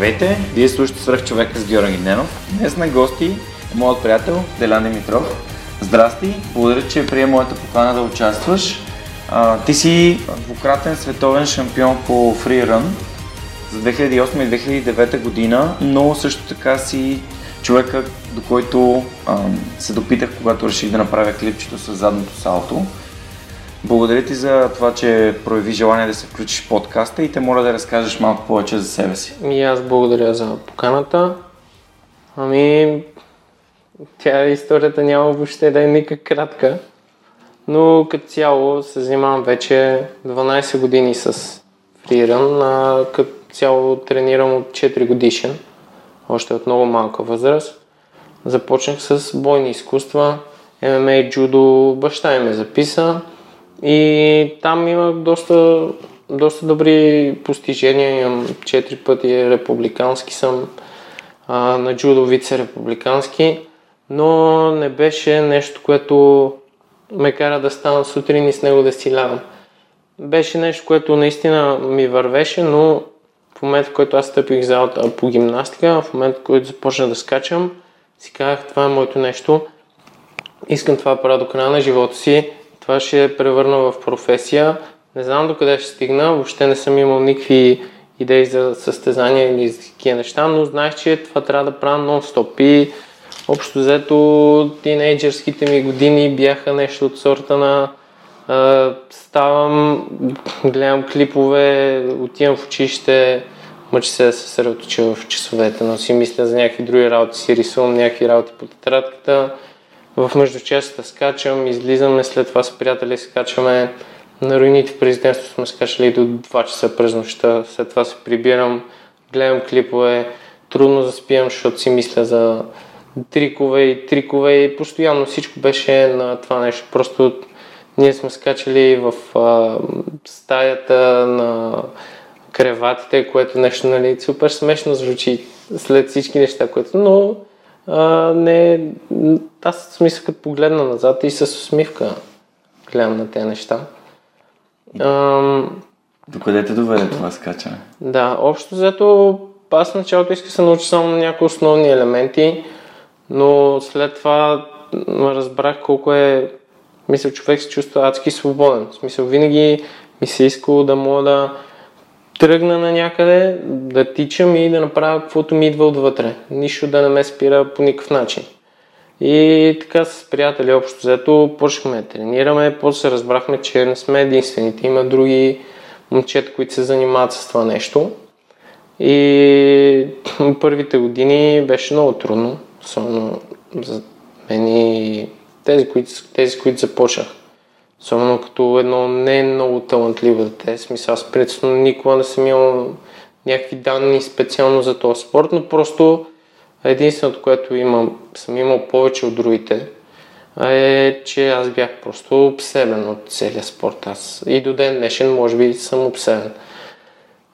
Здравейте, вие слушате свръх човека с Георги Ненов. Днес на гости е моят приятел Делян Димитров. Здрасти, благодаря, че прие моята покана да участваш. А, ти си двукратен световен шампион по фрирън за 2008 и 2009 година, но също така си човека, до който а, се допитах, когато реших да направя клипчето с задното салто. Благодаря ти за това, че прояви желание да се включиш в подкаста и те моля да разкажеш малко повече за себе си. И аз благодаря за поканата. Ами, тя историята няма въобще да е никак кратка, но като цяло се занимавам вече 12 години с фриран, а като цяло тренирам от 4 годишен, още от много малка възраст. Започнах с бойни изкуства, ММА джудо, баща ми ме записа, и там имах доста, доста добри постижения. Имам 4 пъти републикански съм, а, на джудо вице-републикански, но не беше нещо, което ме кара да стана сутрин и с него да си лягам. Беше нещо, което наистина ми вървеше, но в момента, в който аз стъпих залата по гимнастика, в момента, в който започна да скачам, си казах, това е моето нещо. Искам това да правя до края на живота си това ще е превърна в професия. Не знам до къде ще стигна, въобще не съм имал никакви идеи за състезания или за такива неща, но знаех, че това трябва да правя нон-стоп. И общо взето тинейджърските ми години бяха нещо от сорта на а, ставам, гледам клипове, отивам в училище, мъча се да се съсредоточа в часовете, но си мисля за някакви други работи, си рисувам някакви работи по тетрадката в междучасията скачам, излизаме, след това с приятели скачаме. На руините в президентството сме скачали до 2 часа през нощта, след това се прибирам, гледам клипове, трудно заспивам, защото си мисля за трикове и трикове и постоянно всичко беше на това нещо. Просто ние сме скачали в а, стаята на креватите, което нещо, нали, супер смешно звучи след всички неща, което, но а, не, аз смисъл като погледна назад и с усмивка гледам на тези неща. До къде те доведе това скачане? Да, общо взето аз началото исках се науча само на някои основни елементи, но след това разбрах колко е, мисля, човек се чувства адски свободен. В смисъл, винаги ми се искало да мога да тръгна на някъде, да тичам и да направя каквото ми идва отвътре. Нищо да не ме спира по никакъв начин. И така с приятели общо взето почнахме да тренираме, после се разбрахме, че не сме единствените. Има други момчета, които се занимават с това нещо. И първите години беше много трудно, особено за мен и тези, които, тези, които започнах. Особено като едно не много талантливо дете. Смисъл, аз предсно никога не съм имал някакви данни специално за този спорт, но просто единственото, което имам, съм имал повече от другите, е, че аз бях просто обсебен от целия спорт. Аз и до ден днешен, може би, съм обсебен.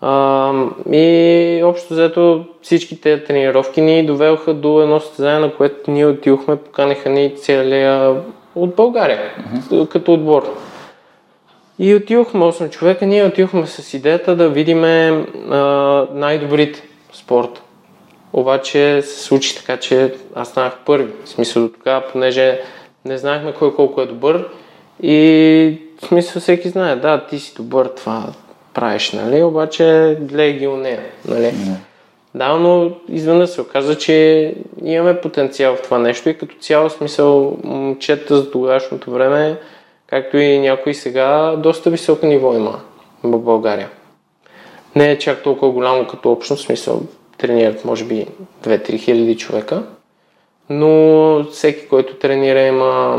А, и общо взето всички тези тренировки ни довелха до едно състезание, на което ние отидохме, поканиха ни целия от България, uh-huh. като отбор. И отидохме 8 човека, ние отидохме с идеята да видим най-добрите спорт. Обаче се случи така, че аз станах първи. В смисъл до тогава, понеже не знаехме кой колко е добър И в смисъл всеки знае, да, ти си добър, това правиш, нали, обаче гледай ги у нея, нали. Не. Да, но изведнъж се оказа, че имаме потенциал в това нещо и като цяло смисъл момчета за тогашното време, както и някои сега, доста високо ниво има в България. Не е чак толкова голямо като общност, смисъл тренират може би 2-3 хиляди човека, но всеки, който тренира има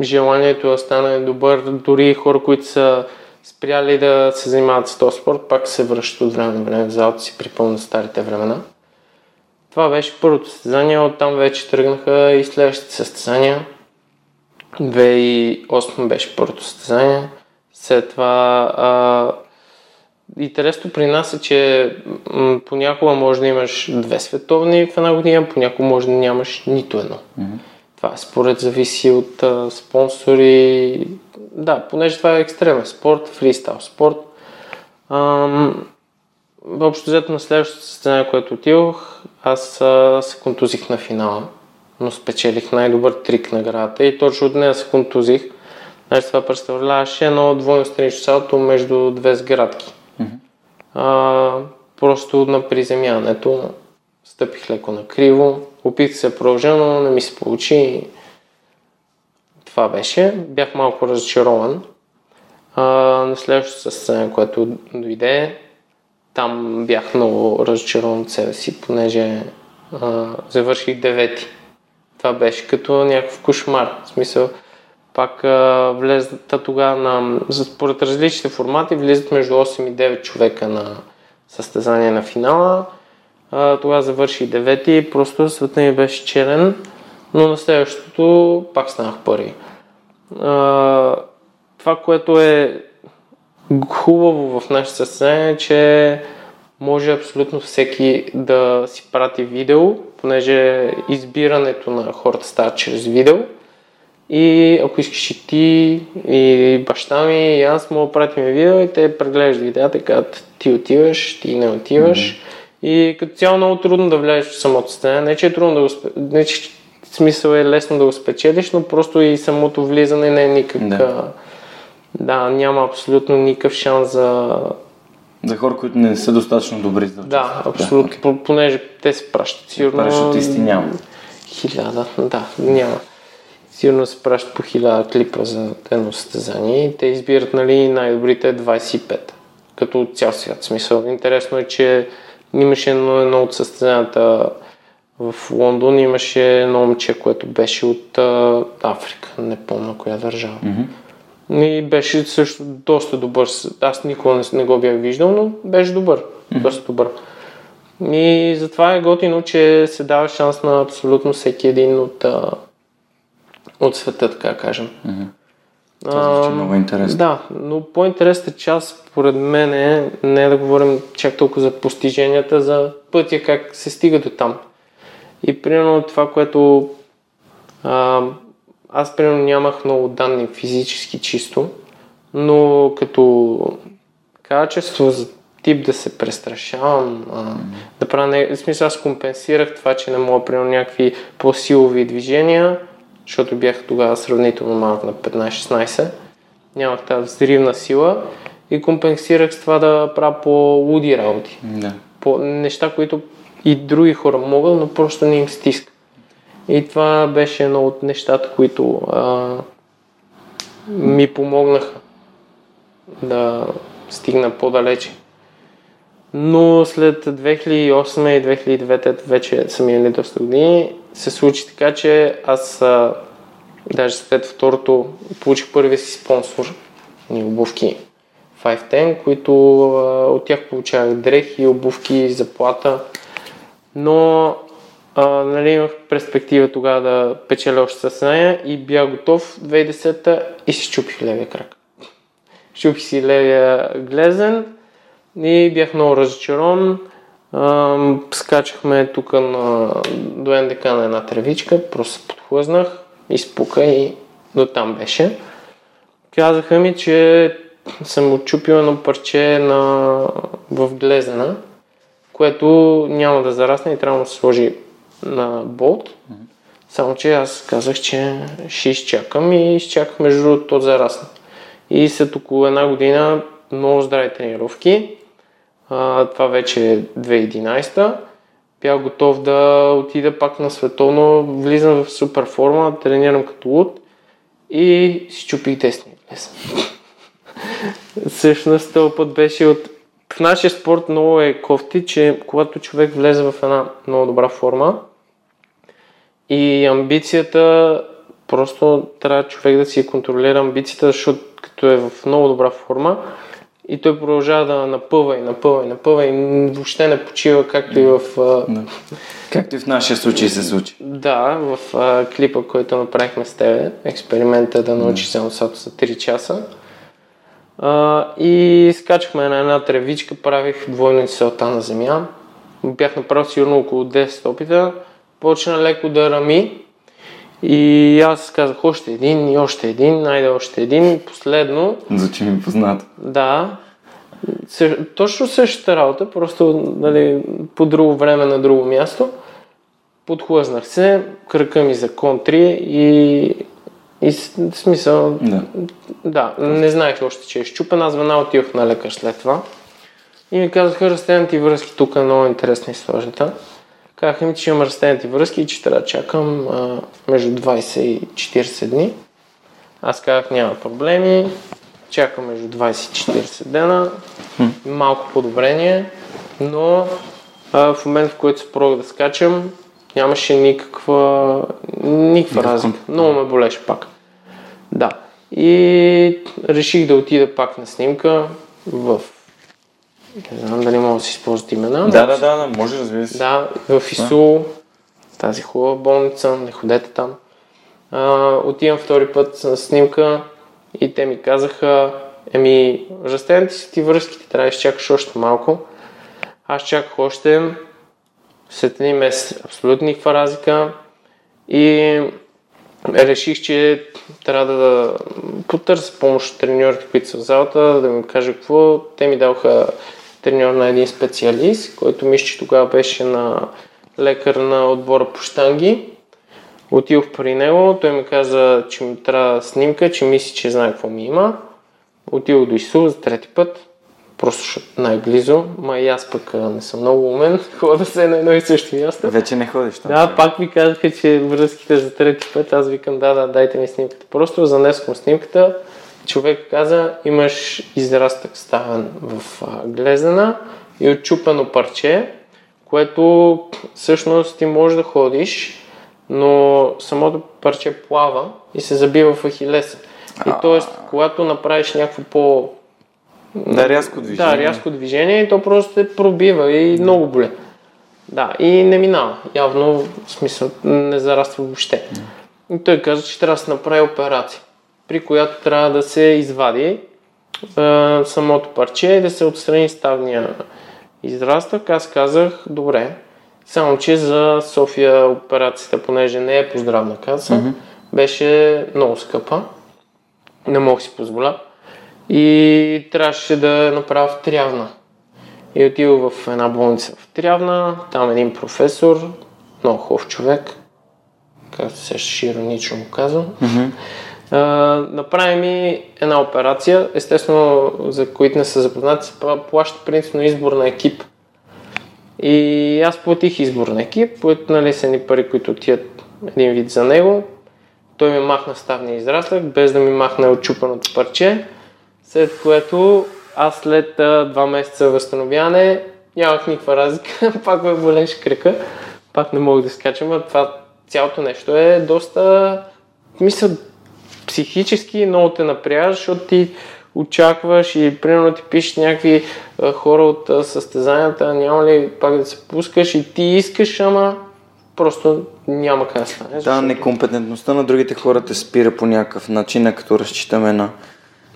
желанието да стане добър, дори хора, които са спряли да се занимават с този спорт, пак се връщат от време на време в залата си, припомнят старите времена. Това беше първото състезание, оттам вече тръгнаха и следващите състезания. 2008 беше първото състезание. След това а, интересно при нас е, че м- понякога може да имаш две световни в една година, понякога може да нямаш нито едно. Mm-hmm. Това според зависи от а, спонсори. Да, понеже това е екстремен спорт, фристайл спорт. Ам, общо взето на следващото състезание, което отидох, аз а, се контузих на финала, но спечелих най-добър трик наградата и точно от нея се контузих. Значи това представляваше едно двойно странично салто между две сградки. Mm-hmm. А, просто на приземяването стъпих леко на криво, опитах се продължа, но не ми се получи. Това беше. Бях малко разочарован. А, на следващото състезание, което дойде, там бях много разочарован от себе си, понеже а, завърших девети. Това беше като някакъв кошмар. В смисъл, пак а, влезат тогава на... Според различните формати влизат между 8 и 9 човека на състезание на финала. А, тогава завърших девети, просто света ми беше черен, но на следващото пак станах първи. А, това, което е хубаво в нашето състезание е, че може абсолютно всеки да си прати видео, понеже избирането на хората става чрез видео. И ако искаш и ти, и баща ми, и аз мога да пратим видео и те преглеждат видеята казват ти отиваш, ти не отиваш. Mm-hmm. И като цяло много трудно да влезеш в самото състояние. Не, че е трудно да го не, че смисъл е лесно да го спечелиш, но просто и самото влизане не е никак... Да, да няма абсолютно никакъв шанс за... За хора, които не са достатъчно добри за Да, абсолютно, да, okay. понеже те се пращат. Сигурно... Пращат исти няма. Хиляда, да, няма. Сигурно се пращат по хиляда клипа за едно състезание и те избират нали, най-добрите 25 като цял свят. Смисъл. Интересно е, че имаше едно, едно от състезанията в Лондон, имаше едно момче, което беше от а, Африка, не помня коя държава. Mm-hmm. И беше също доста добър. Аз никога не, не го бях виждал, но беше добър. Mm-hmm. Доста добър. И затова е готино, че се дава шанс на абсолютно всеки един от, а, от света, така кажем. Mm-hmm. Това звучи много интересно. Да, но по-интересната част, според мен, е не да говорим чак толкова за постиженията, за пътя, как се стига до там. И примерно това, което а, аз примерно нямах много данни физически чисто, но като качество за тип да се престрашавам, а, mm-hmm. да правя, не... в смисъл аз компенсирах това, че не мога примерно някакви по-силови движения, защото бях тогава сравнително малък на 15-16. Нямах тази взривна сила и компенсирах с това да правя по-луди работи. Да. По неща, които и други хора могат, но просто не им стиска. И това беше едно от нещата, които а, ми помогнаха да стигна по-далече. Но след 2008 и 2009, вече са минали доста години, се случи така, че аз а, даже след второто получих първия си спонсор ни обувки 510, които а, от тях получавах дрехи, обувки, заплата. Но а, нали, имах перспектива тогава да печеля още състезания и бях готов 2010 и си чупих левия крак. Чупих си левия глезен и бях много разочарован. скачахме тук на, до НДК на една тревичка, просто подхлъзнах, изпука и до там беше. Казаха ми, че съм отчупил едно парче на, в глезена, което няма да зарасне и трябва да се сложи на болт. Само, че аз казах, че ще изчакам и изчаках между другото то зарасна. И след около една година много здрави тренировки. А, това вече е 2011 бях готов да отида пак на световно, влизам в супер форма, тренирам като луд и си чупих десния глез. Всъщност този път беше от... В нашия спорт много е кофти, че когато човек влезе в една много добра форма и амбицията, просто трябва човек да си контролира амбицията, защото като е в много добра форма, и той продължава да напъва и напъва и напъва и въобще не почива, както и в... Да. Както и в нашия случай се случи. Да, в а, клипа, който направихме с тебе, експеримента да научи само за 3 часа. А, и скачахме на една тревичка, правих двойна селта на земя. Бях направил сигурно около 10 опита. Почна леко да рами. И аз казах още един и още един, найде още един. Последно. Звучи ми познато. Да. Точно същата работа, просто нали, по друго време на друго място. Подхлъзнах се, кръка ми за контри и, и смисъл... Да. Да, не знаех още, че е щупен. Аз веднага отидох на лекар след това. И ми казаха, растената връзки тук е много интересна историята. Казаха ми, че имам растената връзки и че трябва да чакам а, между 20 и 40 дни. Аз казах, няма проблеми, чакам между 20 и 40 дена, малко подобрение, но а, в момент, в който се пробвах да скачам, нямаше никаква, никаква разлика. Много ме болеше пак. И реших да отида пак на снимка в не знам дали мога да си използват имена. Да, да, да, да, може, разбира се. Да, в ИСУ, тази хубава болница, не ходете там. А, отивам втори път на снимка и те ми казаха, еми, растените си ти връзките, трябва да изчакаш още малко. Аз чаках още след един месец абсолютно никаква разлика и реших, че трябва да потърся помощ от треньорите, които са в залата, да ми кажа какво. Те ми даваха треньор на един специалист, който мисля, че тогава беше на лекар на отбора по штанги. Отидох при него, той ми каза, че ми трябва снимка, че мисли, че знае какво ми има. Отидох до Ису за трети път, просто най-близо, ма и аз пък не съм много умен, хода се на едно и също място. Вече не ходиш там. Да, пак ми казаха, че връзките за трети път, аз викам, да, да, дайте ми снимката. Просто занесох снимката, човек каза, имаш израстък ставен в глезена и отчупено парче, което всъщност ти можеш да ходиш, но самото парче плава и се забива в ахилеса. И т.е. когато направиш някакво по... Да, рязко движение. Да, рязко движение, то просто те пробива и много боле. Да, и не минава. Явно, в смисъл, не зараства въобще. И той каза, че трябва да се направи операция при която трябва да се извади а, самото парче и да се отстрани ставния израстък. Аз казах, добре, само че за София операцията, понеже не е по здравна каса, mm-hmm. беше много скъпа. Не мога си позволя. И трябваше да направя в Трявна. И отидох в една болница в Трявна, там един професор, много хубав човек, както се иронично му казвам. Mm-hmm направи ми една операция. Естествено, за които не са запознати, се плаща принципно избор на екип. И аз платих избор на екип, нали са ни пари, които отият един вид за него. Той ми махна ставния израслък, без да ми махне отчупаното парче, след което аз след а, два месеца възстановяване нямах никаква разлика, пак ме болеше кръка, пак не мога да скачам, а това цялото нещо е доста, мисля, психически много те напряга, защото ти очакваш и примерно ти пишеш някакви а, хора от а, състезанията, няма ли пак да се пускаш и ти искаш, ама просто няма как да стане. Да, защото... некомпетентността на другите хора те спира по някакъв начин, като разчитаме на,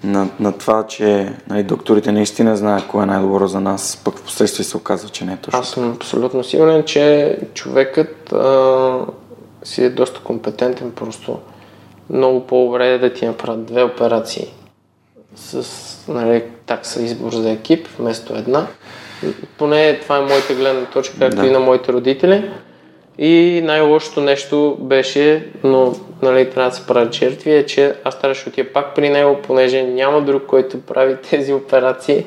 на, на това, че нали, докторите наистина знаят кое е най-добро за нас, пък в последствие се оказва, че не е точно. Аз съм абсолютно сигурен, че човекът а, си е доста компетентен просто много по-добре е да ти направят две операции с нали, такса избор за екип вместо една. Поне това е моята гледна точка, както да. и на моите родители. И най-лошото нещо беше, но нали, трябва да се правят жертви, е, че аз трябваше да отида пак при него, понеже няма друг, който прави тези операции.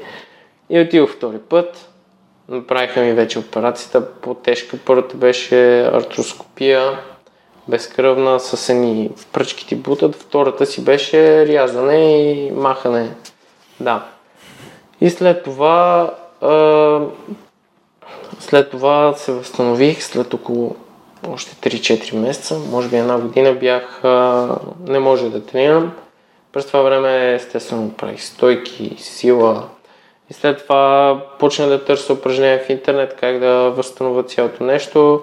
И отидох втори път. Направиха ми вече операцията по-тежка. Първата беше артроскопия, безкръвна, с едни пръчки ти бутат. Втората си беше рязане и махане. Да. И след това след това се възстанових, след около още 3-4 месеца, може би една година бях, а, не може да тренирам. През това време естествено правих стойки, сила и след това почна да търся упражнения в интернет, как да възстановя цялото нещо.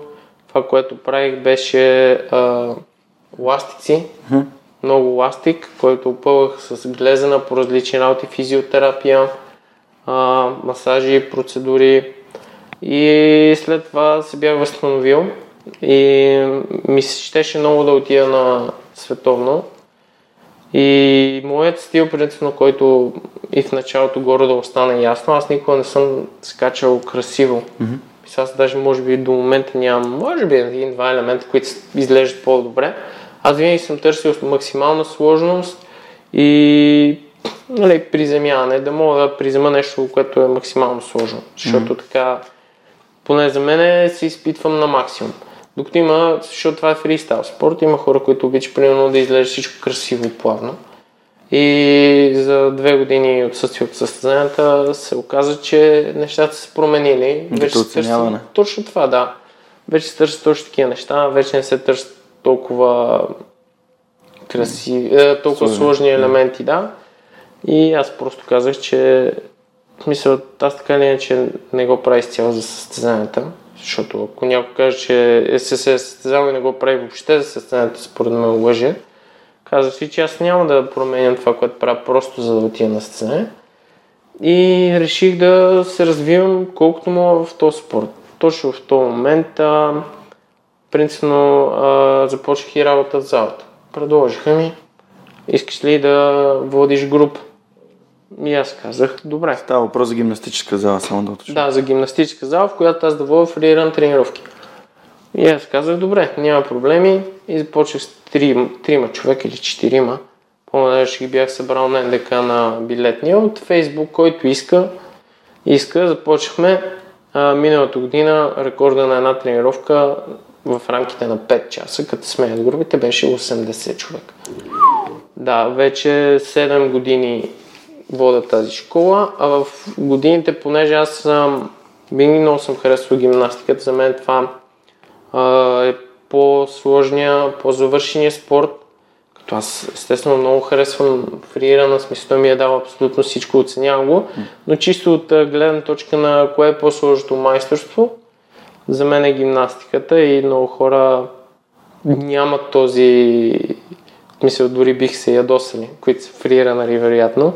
Това, което правих беше а, ластици, mm-hmm. много ластик, който опълвах с глезена по различни работи, физиотерапия, а, масажи, процедури. И след това се бях възстановил и ми се щеше много да отида на световно. И моят стил, принципно, който и в началото горе да остане ясно, аз никога не съм скачал красиво. Mm-hmm. Аз даже може би до момента нямам, може би един-два елемента, които изглеждат по-добре. Аз винаги съм търсил максимална сложност и нали, приземяване, да мога да призема нещо, което е максимално сложно. Защото mm-hmm. така, поне за мен се изпитвам на максимум. Докато има, защото това е фристайл спорт, има хора, които обичат примерно да изглежда всичко красиво, плавно. И за две години отсъствие от състезанията се оказа, че нещата са променили. Вече се търси, точно това, да. Вече се търсят точно такива неща, вече не се търсят толкова красиви, е, толкова сложни, сложни елементи, да. И аз просто казах, че мисля, аз така или иначе не го правя изцяло за състезанията, защото ако някой каже, че е се се състезал и не го прави въобще за състезанията, според мен лъже, казва си, че аз няма да променям това, което правя просто за да отида на състезание. И реших да се развивам колкото мога в този спорт. Точно в този момент а, принципно а, започнах и работа в залата. Предложиха ми, искаш ли да водиш група? И аз казах, добре. Става въпрос за гимнастическа зала, само да уточня. Да, за гимнастическа зала, в която аз да водя фриран тренировки. И аз казах, добре, няма проблеми. И започнах с три, трима човека или четирима. Помня, ще ги бях събрал на НДК на билетния от Фейсбук, който иска. Иска, започнахме а, миналата година рекорда на една тренировка в рамките на 5 часа, като сменят групите, беше 80 човека. Да, вече 7 години вода тази школа, а в годините, понеже аз съм винаги много съм харесвал гимнастиката, за мен това а, е по-сложния, по-завършения спорт, като аз естествено много харесвам фриирана, смисъл ми е дал абсолютно всичко, оценявам го, но чисто от гледна точка на кое е по-сложното майсторство, за мен е гимнастиката и много хора нямат този мисля, дори бих се ядосали, които са фриирани, вероятно.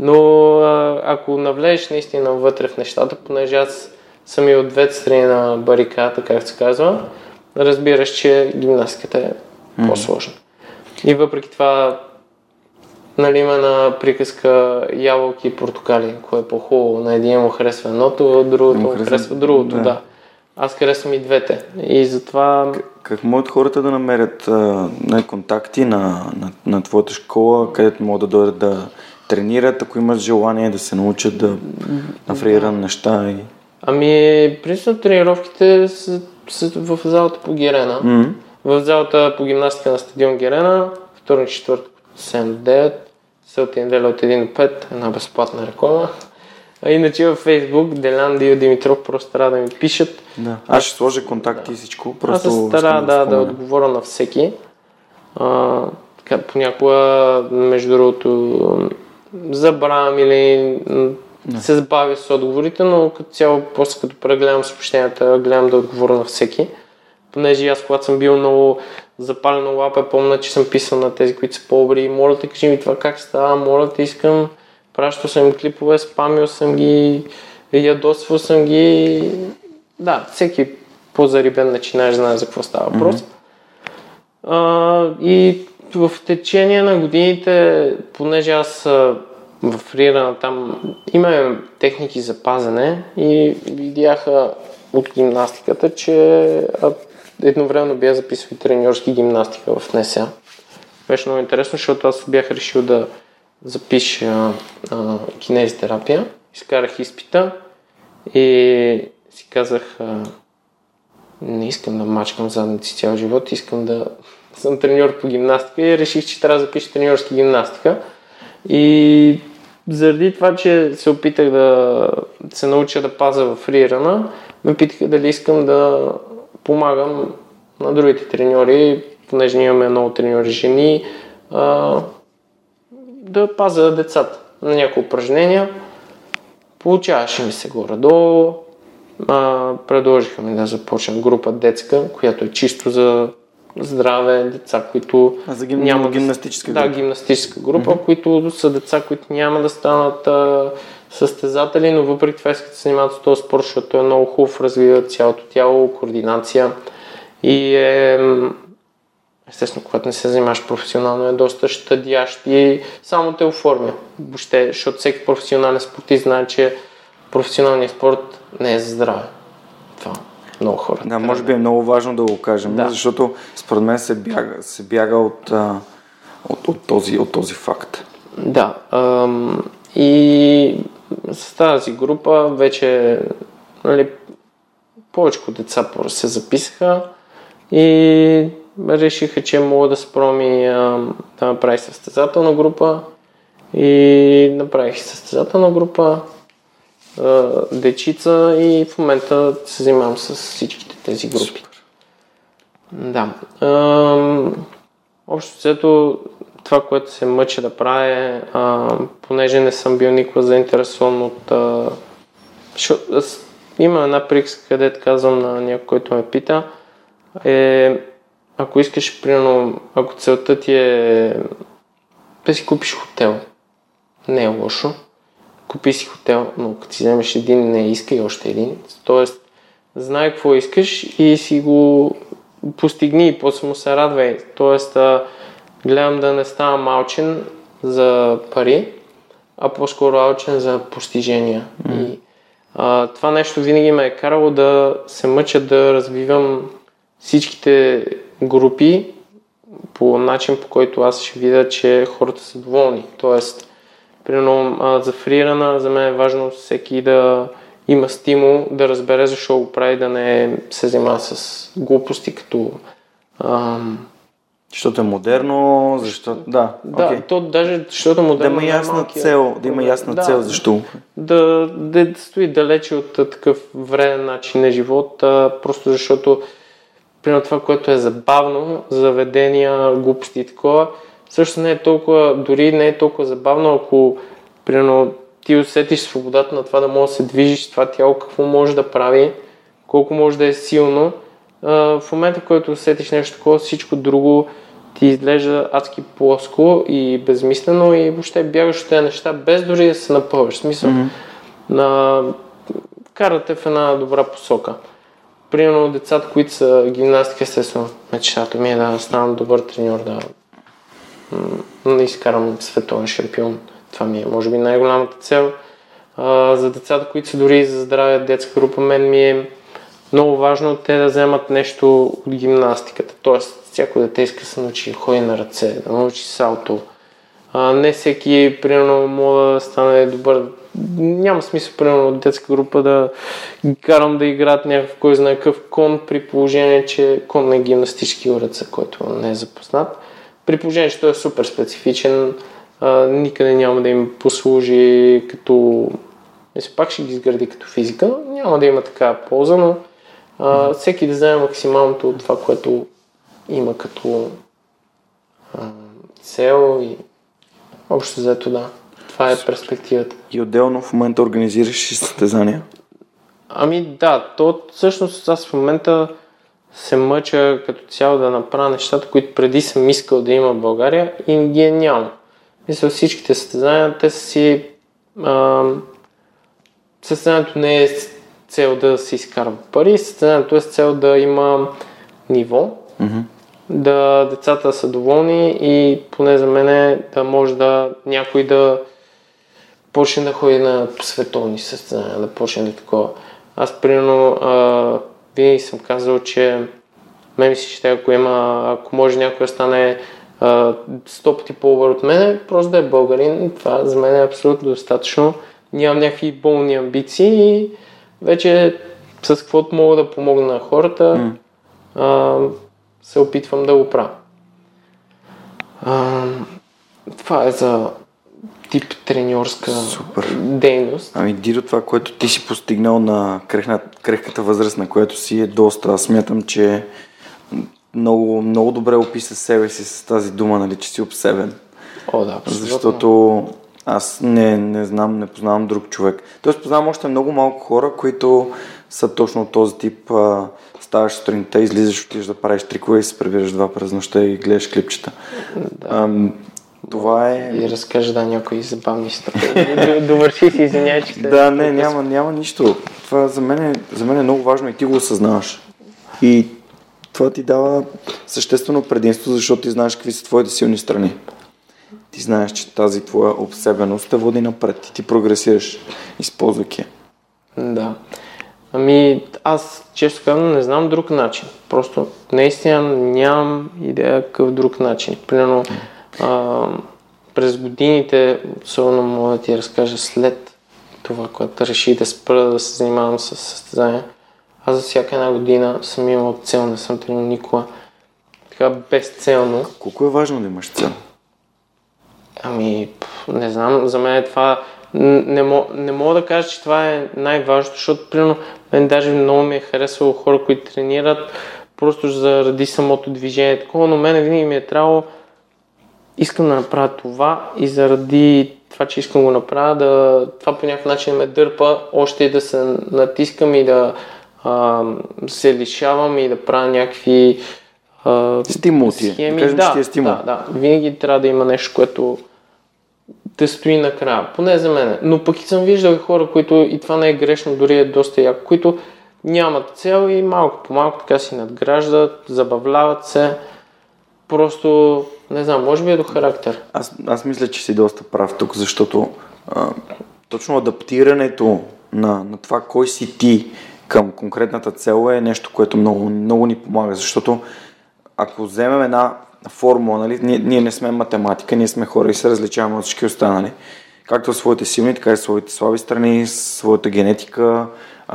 Но ако навлезеш наистина вътре в нещата, понеже аз съм и от двете страни на бариката, как се казва, разбираш, че гимнастиката е mm-hmm. по-сложна. И въпреки това, нали има на приказка ябълки и портокали, кое е по-хубаво. На един му харесва едното, другото му харесва, харесва другото, да. да. Аз харесвам и двете. И затова... Как, как могат хората да намерят а, контакти на, на, на твоята школа, където могат да дойдат да тренират, ако имат желание да се научат да нафрират да. неща? И... Ами, принципно тренировките са, са в залата по Герена. Mm-hmm. В залата по гимнастика на стадион Герена, вторник, четвъртък, 7 до 9, селта неделя от 1 до 5, една безплатна реклама. А иначе във Facebook Делян Дио Димитров просто трябва да ми пишат. Да. Аз ще сложа контакти да. и всичко. Просто Аз се стара да, да, да отговоря на всеки. А, така, понякога, между другото, забравям или не. се забавя с отговорите, но като цяло, после като прегледам съобщенията, гледам да отговоря на всеки. Понеже аз, когато съм бил много запален на лапа, помня, че съм писал на тези, които са по-добри. Моля те, кажи ми това как става, моля те, искам. Пращал съм клипове, спамил съм ги, ядосвал съм ги. Да, всеки по-зарибен начинаеш знае за какво става въпрос. Mm-hmm. А, и в течение на годините, понеже аз в Рирана там имаме техники за пазене и видяха от гимнастиката, че едновременно бях записал и треньорски гимнастика в НСА. Беше много интересно, защото аз бях решил да запиша а, кинезитерапия. Изкарах изпита и си казах, а, не искам да мачкам задници цял живот, искам да съм треньор по гимнастика и реших, че трябва да запиша треньорски гимнастика. И заради това, че се опитах да се науча да паза в фрирана, ме питаха дали искам да помагам на другите треньори, понеже ние имаме много треньори жени, а, да пазя децата на някои упражнения. Получаваше ми се горе-долу. А, предложиха ми да започна група детска, която е чисто за здраве, деца, които а за гим... няма гимнастическа група. Да, гимнастическа група, mm-hmm. които са деца, които няма да станат а, състезатели, но въпреки това искат да се занимават с този спорт, защото е много хубав, развива цялото тяло, координация и е естествено, когато не се занимаваш професионално, е доста щадящ и само те оформя. Въобще, защото всеки професионален спортист знае, че професионалният спорт не е за здраве. Това много хора. Да, може би е много важно да го кажем, да. защото според мен се бяга, се бяга от, от, от, този, от този факт. Да. Ам, и с тази група вече нали, повече деца се записаха и решиха, че мога да спроми да направи състезателна група и направих състезателна група дечица и в момента се занимавам с всичките тези групи. Супер. Да. общо взето това, което се мъча да правя, е, понеже не съм бил никога заинтересован от... А, шо, аз, има една приказка, където казвам на някой, който ме пита, е, ако искаш, примерно, ако целта ти е да си купиш хотел, не е лошо, купи си хотел, но като си вземеш един, не иска и още един. Тоест, знай какво искаш и си го постигни и после му се радвай. Тоест, а, гледам да не ставам малчен за пари, а по-скоро алчен за постижения. Mm. И а, това нещо винаги ме е карало да се мъча да развивам всичките групи по начин, по който аз ще видя, че хората са доволни. Тоест, примерно за фрирана, за мен е важно всеки да има стимул да разбере защо го прави, да не се занимава с глупости, като ам, защото е модерно, защото... Да, да okay. то даже защото е модерно... Да има ясна малкия, цел, да има ясна да, цел, защо? Да, да стои далече от такъв вреден начин на живот, а, просто защото примерно това, което е забавно, заведения, глупости и такова, също не е толкова, дори не е толкова забавно, ако примерно ти усетиш свободата на това да може да се движиш, това тяло какво може да прави, колко може да е силно. в момента, в който усетиш нещо такова, всичко друго ти изглежда адски плоско и безмислено и въобще бягаш от тези неща, без дори да се напълваш. Смисъл, mm-hmm. на... карате в една добра посока. Примерно децата, които са гимнастика, естествено, мечтата ми е да станам добър треньор, да да изкарам световен шампион. Това ми е, може би, най-голямата цел. А, за децата, които са дори за здраве детска група, мен ми е много важно те да вземат нещо от гимнастиката. Тоест, всяко дете иска да се научи ходи на ръце, да научи салто. А, не всеки, примерно, мога да стане добър. Няма смисъл, примерно, от детска група да ги карам да играят някакъв, кой знае какъв кон, при положение, че кон е гимнастически уред, който не е запознат. При положение, че той е супер специфичен, а, никъде няма да им послужи като... Если пак ще ги изгради като физика, няма да има такава полза, но а, всеки да вземе максималното от това, което има като а, цел и общо взето да. Това е перспективата. И отделно в момента организираш състезания? Ами да, то всъщност аз в момента се мъча като цяло да направя нещата, които преди съм искал да има в България и ги е няма. Мисля, всичките състезания, те са си... А, състезанието не е с цел да се изкарва пари, състезанието е с цел да има ниво, mm-hmm. да децата са доволни и поне за мен да може да някой да почне да ходи на световни състезания, да почне да такова. Аз примерно а, винаги съм казал, че Мен ми се ще ако има, ако може някой да стане 100 пъти по-добър от мен, просто да е българин, това за мен е абсолютно достатъчно. Нямам някакви болни амбиции и вече с каквото мога да помогна на хората, а, се опитвам да го правя. А, това е за тип треньорска Супер. дейност. Ами, Дидо, това, което ти си постигнал на крехна, крехката възраст, на която си е доста. Аз смятам, че много, много добре описа себе си с тази дума, нали, че си обсебен. О, да, абсолютно. Защото аз не, не знам, не познавам друг човек. Тоест познавам още много малко хора, които са точно този тип. А, ставаш сутринта, излизаш, отиваш да правиш трикове и се прибираш два през нощта и гледаш клипчета. Да. Ам, това е... И разкажа да някои забавни истории. Довърши си, извинявай, че. Да, не, няма, няма нищо. Това за мен, е, за мен е много важно и ти го осъзнаваш. И това ти дава съществено предимство, защото ти знаеш какви са твоите силни страни. Ти знаеш, че тази твоя обсебеност те води напред и ти прогресираш, използвайки я. Да. Ами, аз често казвам, не знам друг начин. Просто наистина нямам идея какъв друг начин. Примерно, а, през годините, особено мога да ти разкажа след това, което реших да спра да се занимавам с състезания, аз за всяка една година съм имал цел, не съм тренирал никога така безцелно. Колко е важно да имаш цел? Ами, не знам, за мен е това... Не, мо, не мога да кажа, че това е най-важното, защото, примерно, мен даже много ми е харесвало хора, които тренират просто заради самото движение. Такова, но мен винаги ми е трябвало искам да направя това и заради това, че искам го направя, да, това по някакъв начин ме дърпа още и да се натискам и да а, се лишавам и да правя някакви а, Стимул ти схеми. Да кажем, да, че ти е стимул. Да, да. Винаги трябва да има нещо, което да стои накрая. Поне за мен. Но пък и съм виждал хора, които, и това не е грешно, дори е доста яко, които нямат цел и малко по малко така си надграждат, забавляват се. Просто, не знам, може би е до характер. Аз, аз мисля, че си доста прав тук, защото а, точно адаптирането на, на това кой си ти към конкретната цел е нещо, което много, много ни помага, защото ако вземем една формула, нали, ние, ние не сме математика, ние сме хора и се различаваме от всички останали. Както своите силни, така и своите слаби страни, своята генетика,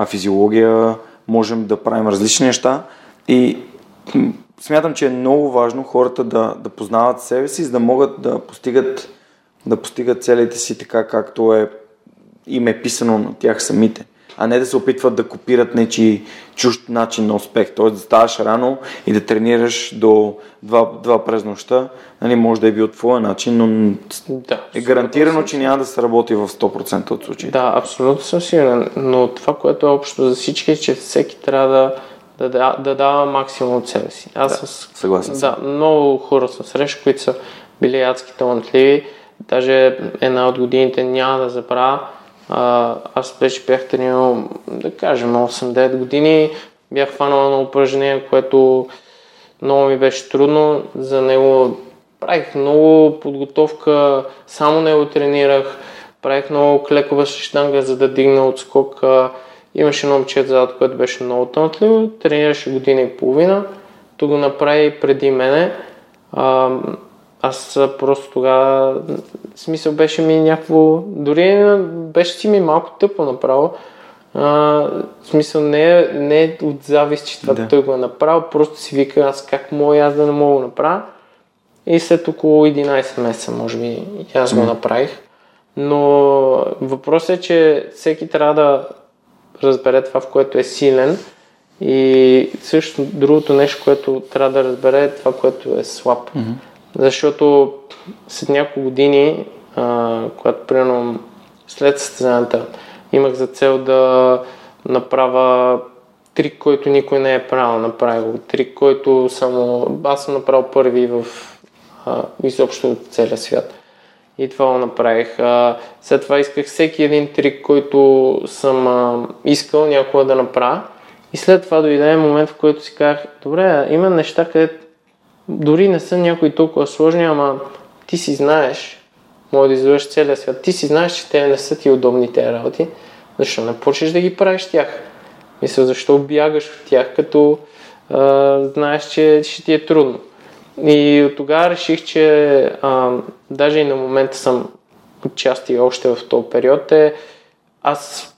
физиология, можем да правим различни неща и смятам, че е много важно хората да, да познават себе си, за да могат да постигат, да постигат целите си така, както е им е писано на тях самите, а не да се опитват да копират нечи чужд начин на успех. Т.е. да ставаш рано и да тренираш до два, два през нощта, нали, може да е бил твоя начин, но Да. е гарантирано, че няма да се работи в 100% от случаите. Да, абсолютно съм сигурен, но това, което е общо за всички, е, че всеки трябва да, да, да, да дава максимум от себе си. Аз Да, с... съгласен съм. Да, много хора съм срещал, които са били адски талантливи. Даже една от годините няма да забравя. Аз вече бях тренирал, да кажем, 8-9 години. Бях хванал на упражнение, което много ми беше трудно. За него правих много подготовка, само него тренирах. Правих много клекова штанга, за да дигна отскок. Имаше едно момче зад, което беше много талантливо. Тренираше година и половина. То го направи преди мене. А, аз просто тогава, смисъл беше ми някакво, дори беше си ми малко тъпо направо. А, в смисъл не е, не е от завист, че това Да. той го е направил, просто си вика аз как мога аз да не мога да направя. И след около 11 месеца, може би, аз го направих. Но въпросът е, че всеки трябва да разбере това, в което е силен. И също другото нещо, което трябва да разбере е това, което е слаб. Mm-hmm. Защото след няколко години, а, когато примерно след състезанията имах за цел да направя трик, който никой не е правил, направил го. Трик, който само аз съм направил първи в а, изобщо от целия свят. И това го направих. А, след това исках всеки един трик, който съм а, искал някога да направя. И след това дойде момент, в който си казах, добре, има неща, където дори не са някои толкова сложни, ама ти си знаеш, може да извършиш целия свят, ти си знаеш, че те не са ти удобни тези работи, защо не почнеш да ги правиш тях? Мисля, защо бягаш от тях, като а, знаеш, че ще ти е трудно. И от тогава реших, че а, даже и на момента съм отчасти още в този период е аз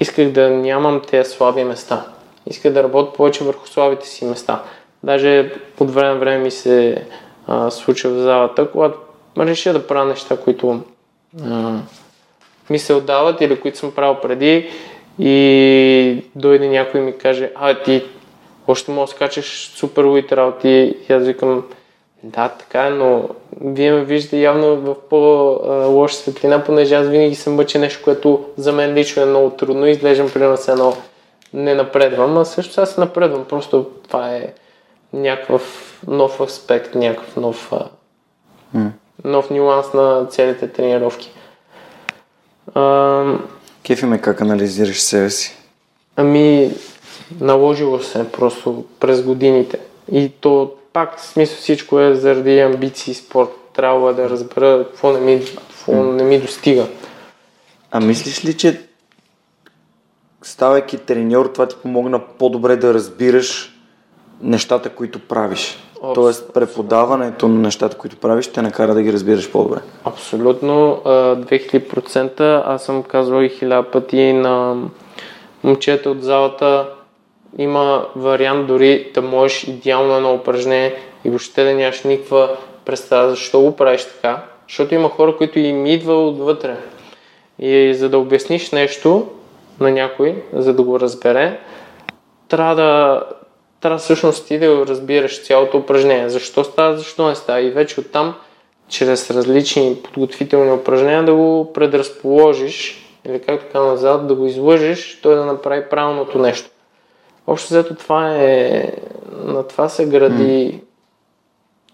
исках да нямам тези слаби места. Исках да работя повече върху слабите си места. Даже от време на време ми се а, случва в залата, когато реша да правя неща, които а, ми се отдават или които съм правил преди и дойде някой и ми каже, а ти още мога да скачаш супер луит работи и аз викам, да, така е, но вие ме виждате явно в по-лоша светлина, понеже аз винаги съм мъча нещо, което за мен лично е много трудно изглеждам примерно с едно не напредвам, а също аз напредвам. Просто това е някакъв нов аспект, някакъв нов, mm. нов нюанс на целите тренировки. А, Кефи ме как анализираш себе си? Ами, наложило се просто през годините. И то пак, в смисъл всичко е заради амбиции, спорт. Трябва да разбера какво не ми, какво не ми достига. А мислиш ли, че ставайки треньор, това ти помогна по-добре да разбираш нещата, които правиш? Абсолютно. Тоест, преподаването на нещата, които правиш, те накара да ги разбираш по-добре. Абсолютно. 2000% аз съм казвал и хиляда пъти на момчета от залата, има вариант дори да можеш идеално едно упражнение и въобще да нямаш никаква представа защо го правиш така, защото има хора, които им идва отвътре. И за да обясниш нещо на някой, за да го разбере, трябва да трябва всъщност ти да разбираш цялото упражнение. Защо става, защо не става. И вече оттам, чрез различни подготвителни упражнения, да го предразположиш или както казвам назад, да го излъжеш, той да направи правилното нещо. Общо взето това е, на това се гради mm.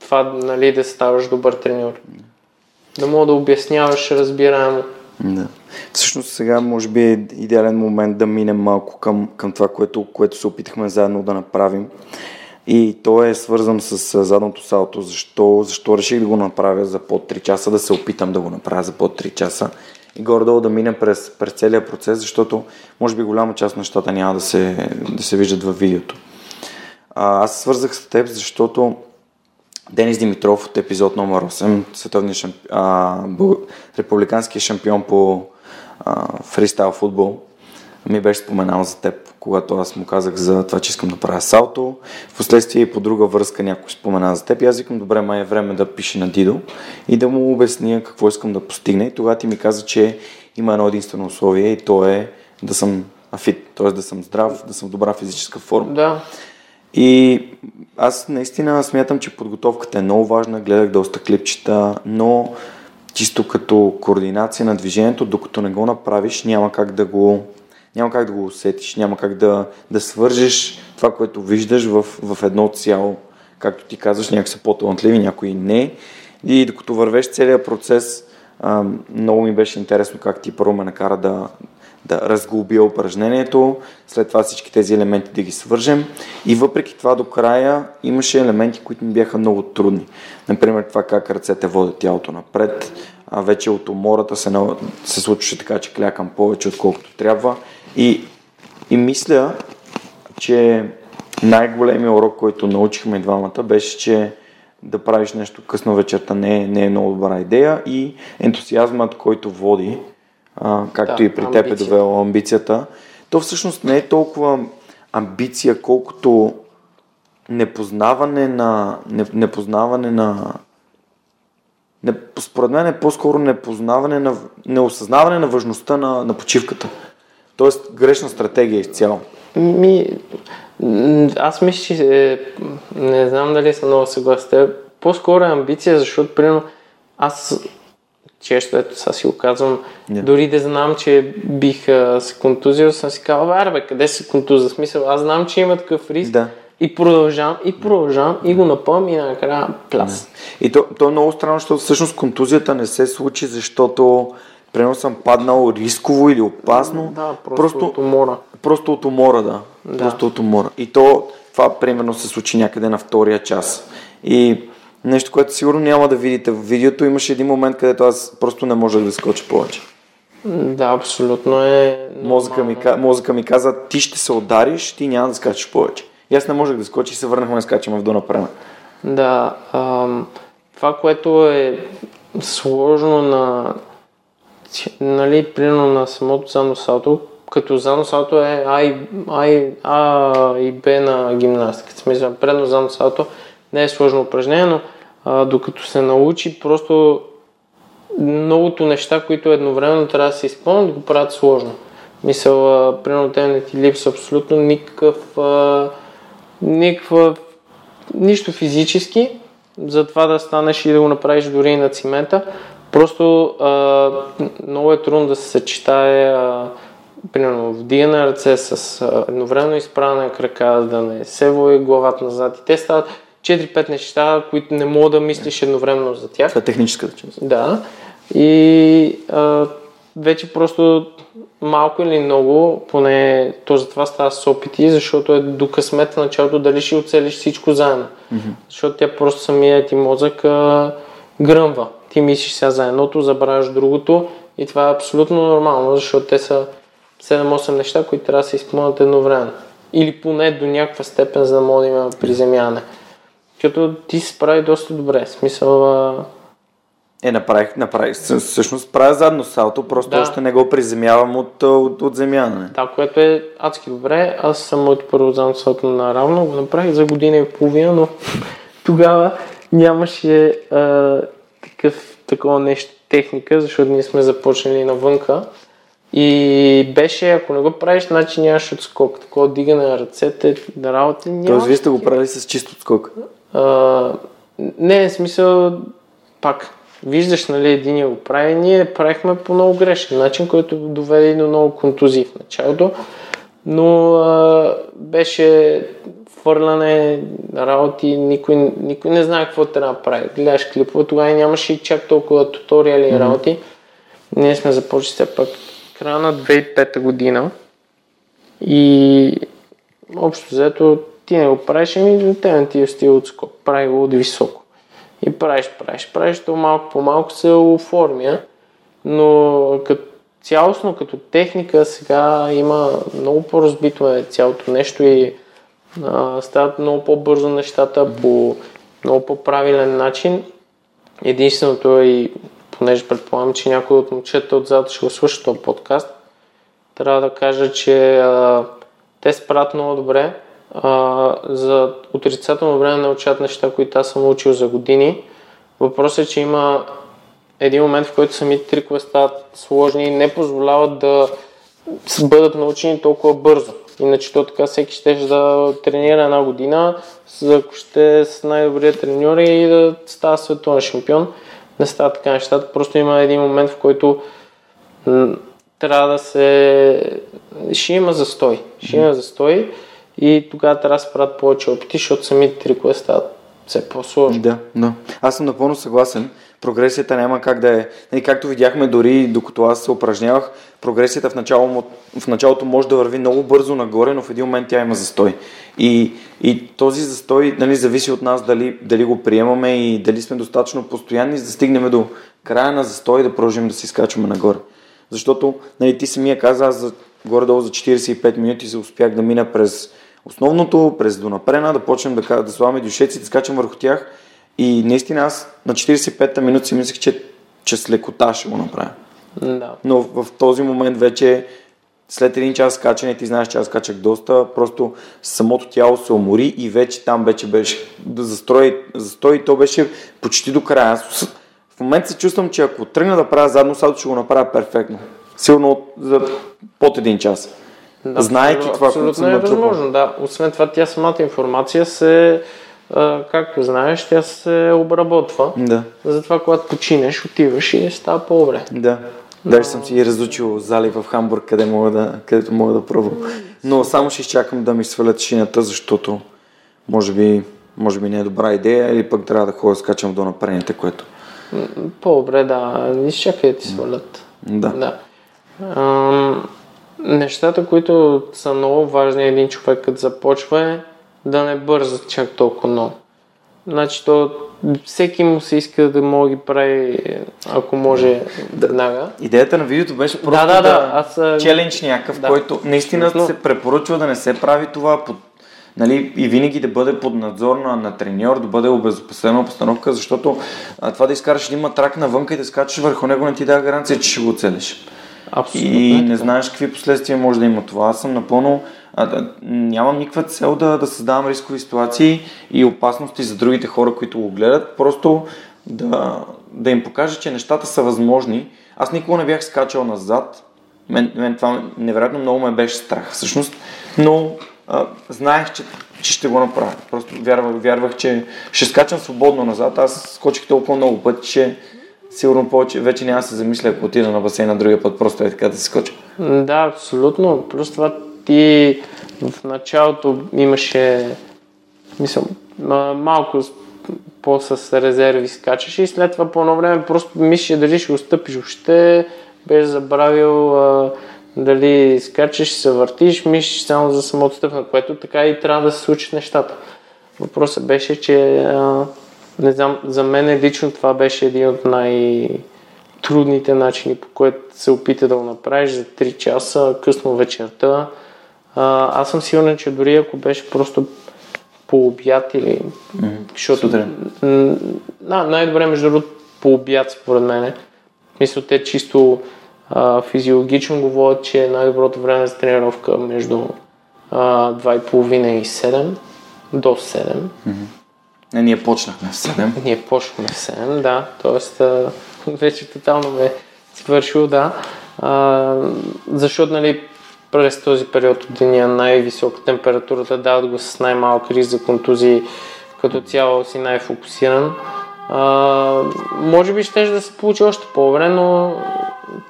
това, нали, да ставаш добър треньор. Да мога да обясняваш разбираемо. Да. Всъщност сега може би е идеален момент да минем малко към, към това, което, което се опитахме заедно да направим. И то е свързан с задното салто. Защо, защо реших да го направя за под 3 часа, да се опитам да го направя за под 3 часа и горе-долу да минем през, през целия процес, защото може би голяма част от нещата няма да се, да се виждат във видеото. А, аз свързах с теб, защото Денис Димитров от епизод номер 8, световния шампи... а, шампион по а, фристайл футбол, ми беше споменал за теб, когато аз му казах за това, че искам да правя салто. Впоследствие и по друга връзка някой спомена за теб и аз викам, добре, май е време да пише на Дидо и да му обясня какво искам да постигне. И тогава ти ми каза, че има едно единствено условие и то е да съм афит, т.е. да съм здрав, да съм в добра физическа форма. Да. И аз наистина смятам, че подготовката е много важна, гледах доста клипчета, но чисто като координация на движението, докато не го направиш, няма как да го, няма как да го усетиш, няма как да, да свържеш това, което виждаш в, в едно цяло. Както ти казваш, някои са по-талантливи, някои не. И докато вървеш целият процес, много ми беше интересно как ти първо ме накара да, да разглобя упражнението, след това всички тези елементи да ги свържем. И въпреки това до края имаше елементи, които ми бяха много трудни. Например, това как ръцете водят тялото напред, а вече от умората се, се случваше така, че клякам повече, отколкото трябва. И, и мисля, че най-големият урок, който научихме двамата, беше, че да правиш нещо късно вечерта не е, не е много добра идея и ентусиазмът, който води, а, както да, и при теб е довело амбицията, то всъщност не е толкова амбиция, колкото непознаване на, непознаване на не, според мен е по-скоро непознаване на, неосъзнаване на важността на, на почивката. Тоест грешна стратегия изцяло. Ми, аз мисля, че не знам дали съм много съгласен. По-скоро е амбиция, защото, примерно, аз често, ето сега си го казвам, yeah. дори да знам, че бих а, се контузил, съм си казал, бе, къде се контуза? Смисъл, аз знам, че има такъв риск. Да. И продължавам, и продължавам, и го напълвам и накрая пляс. И то, то е много странно, защото всъщност контузията не се случи, защото примерно съм паднал рисково или опасно. Да, просто, просто от умора. Просто от умора, да. да. Просто от умора. И то, това примерно се случи някъде на втория час. И нещо, което сигурно няма да видите в видеото, имаше един момент, където аз просто не можех да скоча повече. Да, абсолютно е. Мозъка ми, мозъка ми каза, ти ще се удариш, ти няма да скачаш повече. И аз не можех да скоча и се върнахме да скачаме в донапрена. Да, ам, това, което е сложно на, нали, примерно на самото задно салто, като задно салто е А и, а, и, а и Б на гимнастика. В смисъл, предно задно салто не е сложно упражнение, но а, докато се научи, просто многото неща, които едновременно трябва да се изпълнят, го правят сложно. Мисъл, а, примерно те не ти липсва абсолютно никакъв, а, никаква, нищо физически, за това да станеш и да го направиш дори и на цимента. Просто а, много е трудно да се съчетае а, примерно вдигане на ръце с а, едновременно изправяне на крака, да не се вои главата назад. И те стават 4-5 неща, които не мога да мислиш едновременно за тях. Това е техническата част. Да. И а, вече просто малко или много, поне то за това става с опити, защото е до късмета началото дали ще оцелиш всичко заедно. Mm-hmm. Защото тя просто самия ти мозък а, гръмва. Ти мислиш сега за едното, забравяш другото и това е абсолютно нормално, защото те са 7-8 неща, които трябва да се изпълнят едновременно. Или поне до някаква степен, за да може да има приземяване. Защото ти се справи доста добре. Смисъл, а, Е, направих, направих, съ- всъщност правя задно салто, просто Да. още не го приземявам от, от, от земя. Да, което е адски добре. Аз съм моето първо задно салто на равно, го направих за година и половина, но тогава нямаше а, такъв, такова нещо техника, защото ние сме започнали навънка. И беше, ако не го правиш, значи нямаш отскок. Такова дигане на ръцете, да работи няма. Тоест, вие сте го правили с чист отскок. А, не, в смисъл, пак, виждаш, нали, един го прави, ние правихме по много грешен начин, който доведе до много контузии в началото, но а, беше фърляне, работи, никой, никой не знае какво трябва да прави. Гледаш клипове, тогава нямаше и чак толкова туториали и работи. Ние сме започали все пак края на 2005 година и общо взето ти не го правиш, ами те не ти е стил от скок. Прави го от високо. И правиш, правиш, правиш, то малко по малко се оформя, но като цялостно, като техника, сега има много по-разбито е цялото нещо и а, стават много по-бързо нещата по много по-правилен начин. Единственото е и, понеже предполагам, че някой от момчета отзад ще го слуша този подкаст, трябва да кажа, че а, те справят много добре. А, за отрицателно време научат неща, които аз съм учил за години. Въпросът е, че има един момент, в който самите трикове стават сложни и не позволяват да бъдат научени толкова бързо. Иначе то така всеки ще да тренира една година, за ако ще с най-добрия треньор и да става световен шампион. Не става така нещата. Просто има един момент, в който трябва да се... Ще има застой. Ще има застой и тогава трябва да се правят повече опити, защото самите трикове стават все по-сложни. Да, да. Аз съм напълно съгласен. Прогресията няма как да е. Нали, както видяхме дори докато аз се упражнявах, прогресията в, начало, в началото може да върви много бързо нагоре, но в един момент тя има застой. И, и този застой нали, зависи от нас дали, дали го приемаме и дали сме достатъчно постоянни, за да стигнем до края на застой и да продължим да се изкачваме нагоре. Защото нали, ти самия каза, аз за, горе-долу за 45 минути се успях да мина през основното, през донапрена, да почнем да, да слагаме дюшеци, да скачам върху тях. И наистина аз на 45-та минута си мислех, че, че с лекота ще го направя. Да. Но в този момент вече след един час скачане, ти знаеш, че аз скачах доста, просто самото тяло се умори и вече там вече беше да застрой, застой и то беше почти до края. Аз в момента се чувствам, че ако тръгна да правя задно салто, ще го направя перфектно. Силно за под един час. Да, абсолютно- това, което Абсолютно съм е натрупал. възможно, да. Освен това, тя самата информация се, както знаеш, тя се обработва. Да, Затова, когато починеш, отиваш и става по-добре. да. Даже съм си разучил зали в Хамбург, къде мога да, където мога да пробвам. Но само ще изчакам да ми свалят шината, защото може би, може би не е добра идея или пък трябва да ходя скачам до напрените, което... По-добре, да. Изчакай да ти свалят. Да. Да. Ам, нещата, които са много важни един човек, като започва е да не бърза чак толкова много. Значи то всеки му се иска да може да ги прави, ако може, веднага. Идеята на видеото беше просто Да, да, да, аз, челендж някакъв, да. който наистина Абсолютно. се препоръчва да не се прави това по нали, и винаги да бъде под надзор на, на треньор, да бъде обезопасена постановка, защото а, това да изкараш един матрак навънка и да скачаш върху него не ти дава гаранция, че ще го целиш. Абсолютно. И е не знаеш какви последствия може да има това. Аз съм напълно. Нямам никаква цел да, да създавам рискови ситуации и опасности за другите хора, които го гледат. Просто да, да им покажа, че нещата са възможни. Аз никога не бях скачал назад. Мен, мен това невероятно много ме беше страх, всъщност. Но а, знаех, че, че ще го направя. Просто вярвах, вярвах, че ще скачам свободно назад. Аз скочих толкова много пъти, че сигурно повече, вече няма да се замисля, ако отида на басейна другия път, просто е така да се скоча. Да, абсолютно. Плюс това ти в началото имаше мисъл, ма- малко с- по с резерви скачаш и след това по едно време просто мислиш дали ще отстъпиш въобще, без забравил дали скачаш, се въртиш, мислиш само за самото стъпна, което така и трябва да се случат нещата. Въпросът беше, че а, не знам, за мен лично това беше един от най- трудните начини, по който се опита да го направиш за 3 часа, късно вечерта. А, аз съм сигурен, че дори ако беше просто по обяд или... защото... сутрин. м, Да, най-добре между другото по обяд, според мен. Мисля, те чисто а, физиологично говорят, че е най-доброто време за тренировка между а, 2,5 и 7 до 7. Не, ние почнахме в 7. Ние почнахме в 7, да. Тоест, а, вече тотално ме е свършил, да. А, защото, нали, през този период от деня най-висока температурата дават го с най-малък риск за контузии, като цяло си най-фокусиран. А, може би ще да се получи още по-добре, но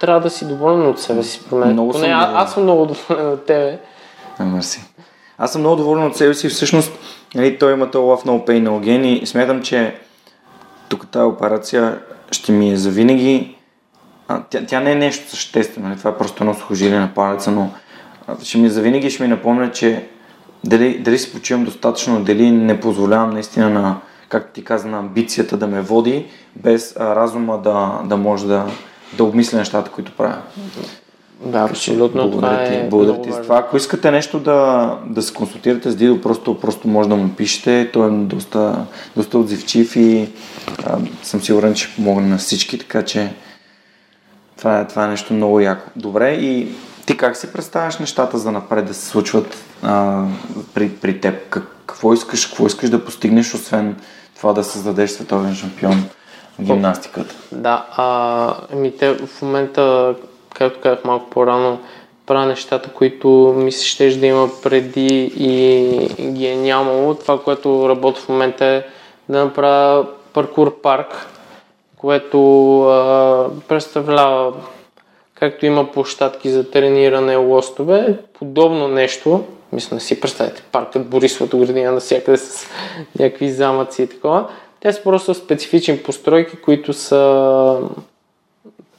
трябва да си доволен от себе си. Много Поне съм а, доволен. аз съм много доволен от тебе. А, Мерси. Аз съм много доволен от себе си. Всъщност, нали, той има този love no pain no gain и смятам, че тук тази операция ще ми е завинаги. А, тя, тя не е нещо съществено, нали? това е просто едно сухожилие на палеца, но ще ми завинаги ще ми напомня, че дали, дали си почивам достатъчно, дали не позволявам наистина на, както ти каза, на амбицията да ме води, без а, разума да, да може да, да обмисля нещата, които правя. Да, абсолютно. Благодаря това ти, е благодаря ти за това. Ако искате нещо да, да се консултирате с Дидо, просто, просто може да му пишете. Той е доста, доста отзивчив и а, съм сигурен, че ще помогне на всички, така че това е, това е нещо много яко. Добре, и ти как си представяш нещата за напред да се случват а, при, при теб? Как, какво, искаш, какво искаш да постигнеш, освен това да създадеш световен шампион в гимнастиката? Да, а, ами те в момента, както казах малко по-рано, правя нещата, които ми се щеш да има преди и ги е нямало. Това, което работя в момента е да направя паркур парк, което а, представлява както има площадки за трениране, лостове, подобно нещо, мисля, си представете, паркът Борисовата градина навсякъде с някакви замъци и такова. Те са просто специфични постройки, които са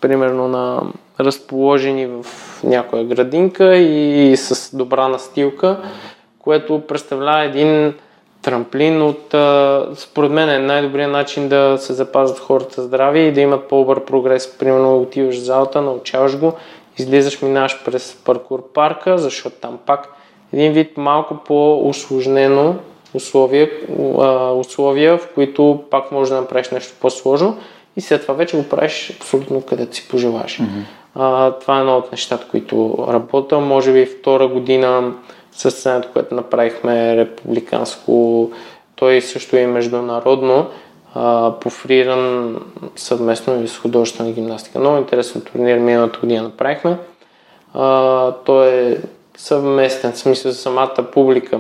примерно на разположени в някоя градинка и с добра настилка, което представлява един трамплин от, а, според мен е най-добрият начин да се запазят хората здрави и да имат по-добър прогрес. Примерно отиваш в залата, научаваш го, излизаш, минаваш през паркур парка, защото там пак един вид малко по-усложнено условия, а, условия, в които пак можеш да направиш нещо по-сложно и след това вече го правиш абсолютно където си пожелаеш. Mm-hmm. А, това е едно от нещата, които работя. Може би втора година състезанието, което направихме републиканско, той също е международно, а, по фриран съвместно и с художествена гимнастика. Много интересен турнир миналата година направихме. А, той е съвместен, в смисъл за самата публика,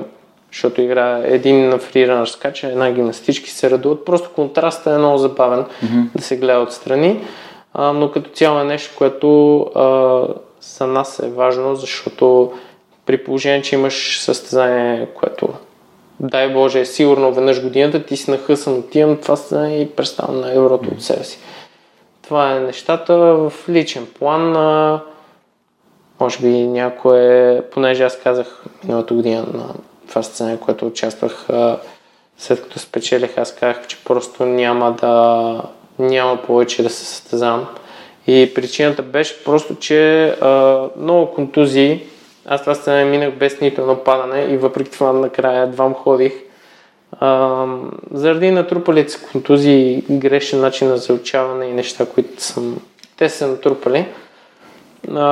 защото играе един на фриран скача, една гимнастички се радуват. Просто контрастът е много забавен mm-hmm. да се гледа отстрани. А, но като цяло е нещо, което а, за нас е важно, защото при положение, че имаш състезание, което дай Боже е сигурно веднъж годината, ти си нахъсан, отивам това състезание и представям най-доброто от себе си. Това е нещата в личен план. А, може би някое, понеже аз казах миналата година на това състезание, което участвах, а, след като спечелих, аз казах, че просто няма да няма повече да се състезавам. И причината беше просто, че а, много контузии аз това сценарий минах без нито едно падане и въпреки това накрая едва ходих. А, заради натрупалите се контузии, грешен начин на заучаване и неща, които съм, те са натрупали. А,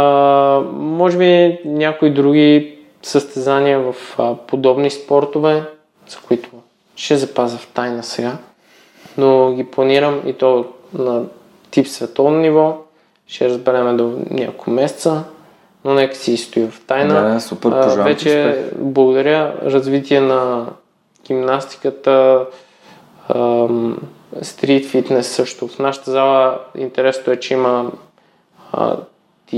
може би някои други състезания в а, подобни спортове, за които ще запазя в тайна сега, но ги планирам и то на тип световно ниво. Ще разбереме до няколко месеца, но нека си стои в тайна. Да, супер, пожалуйста. Вече успех. благодаря развитие на гимнастиката, стрит фитнес също. В нашата зала интересното е, че има а, ти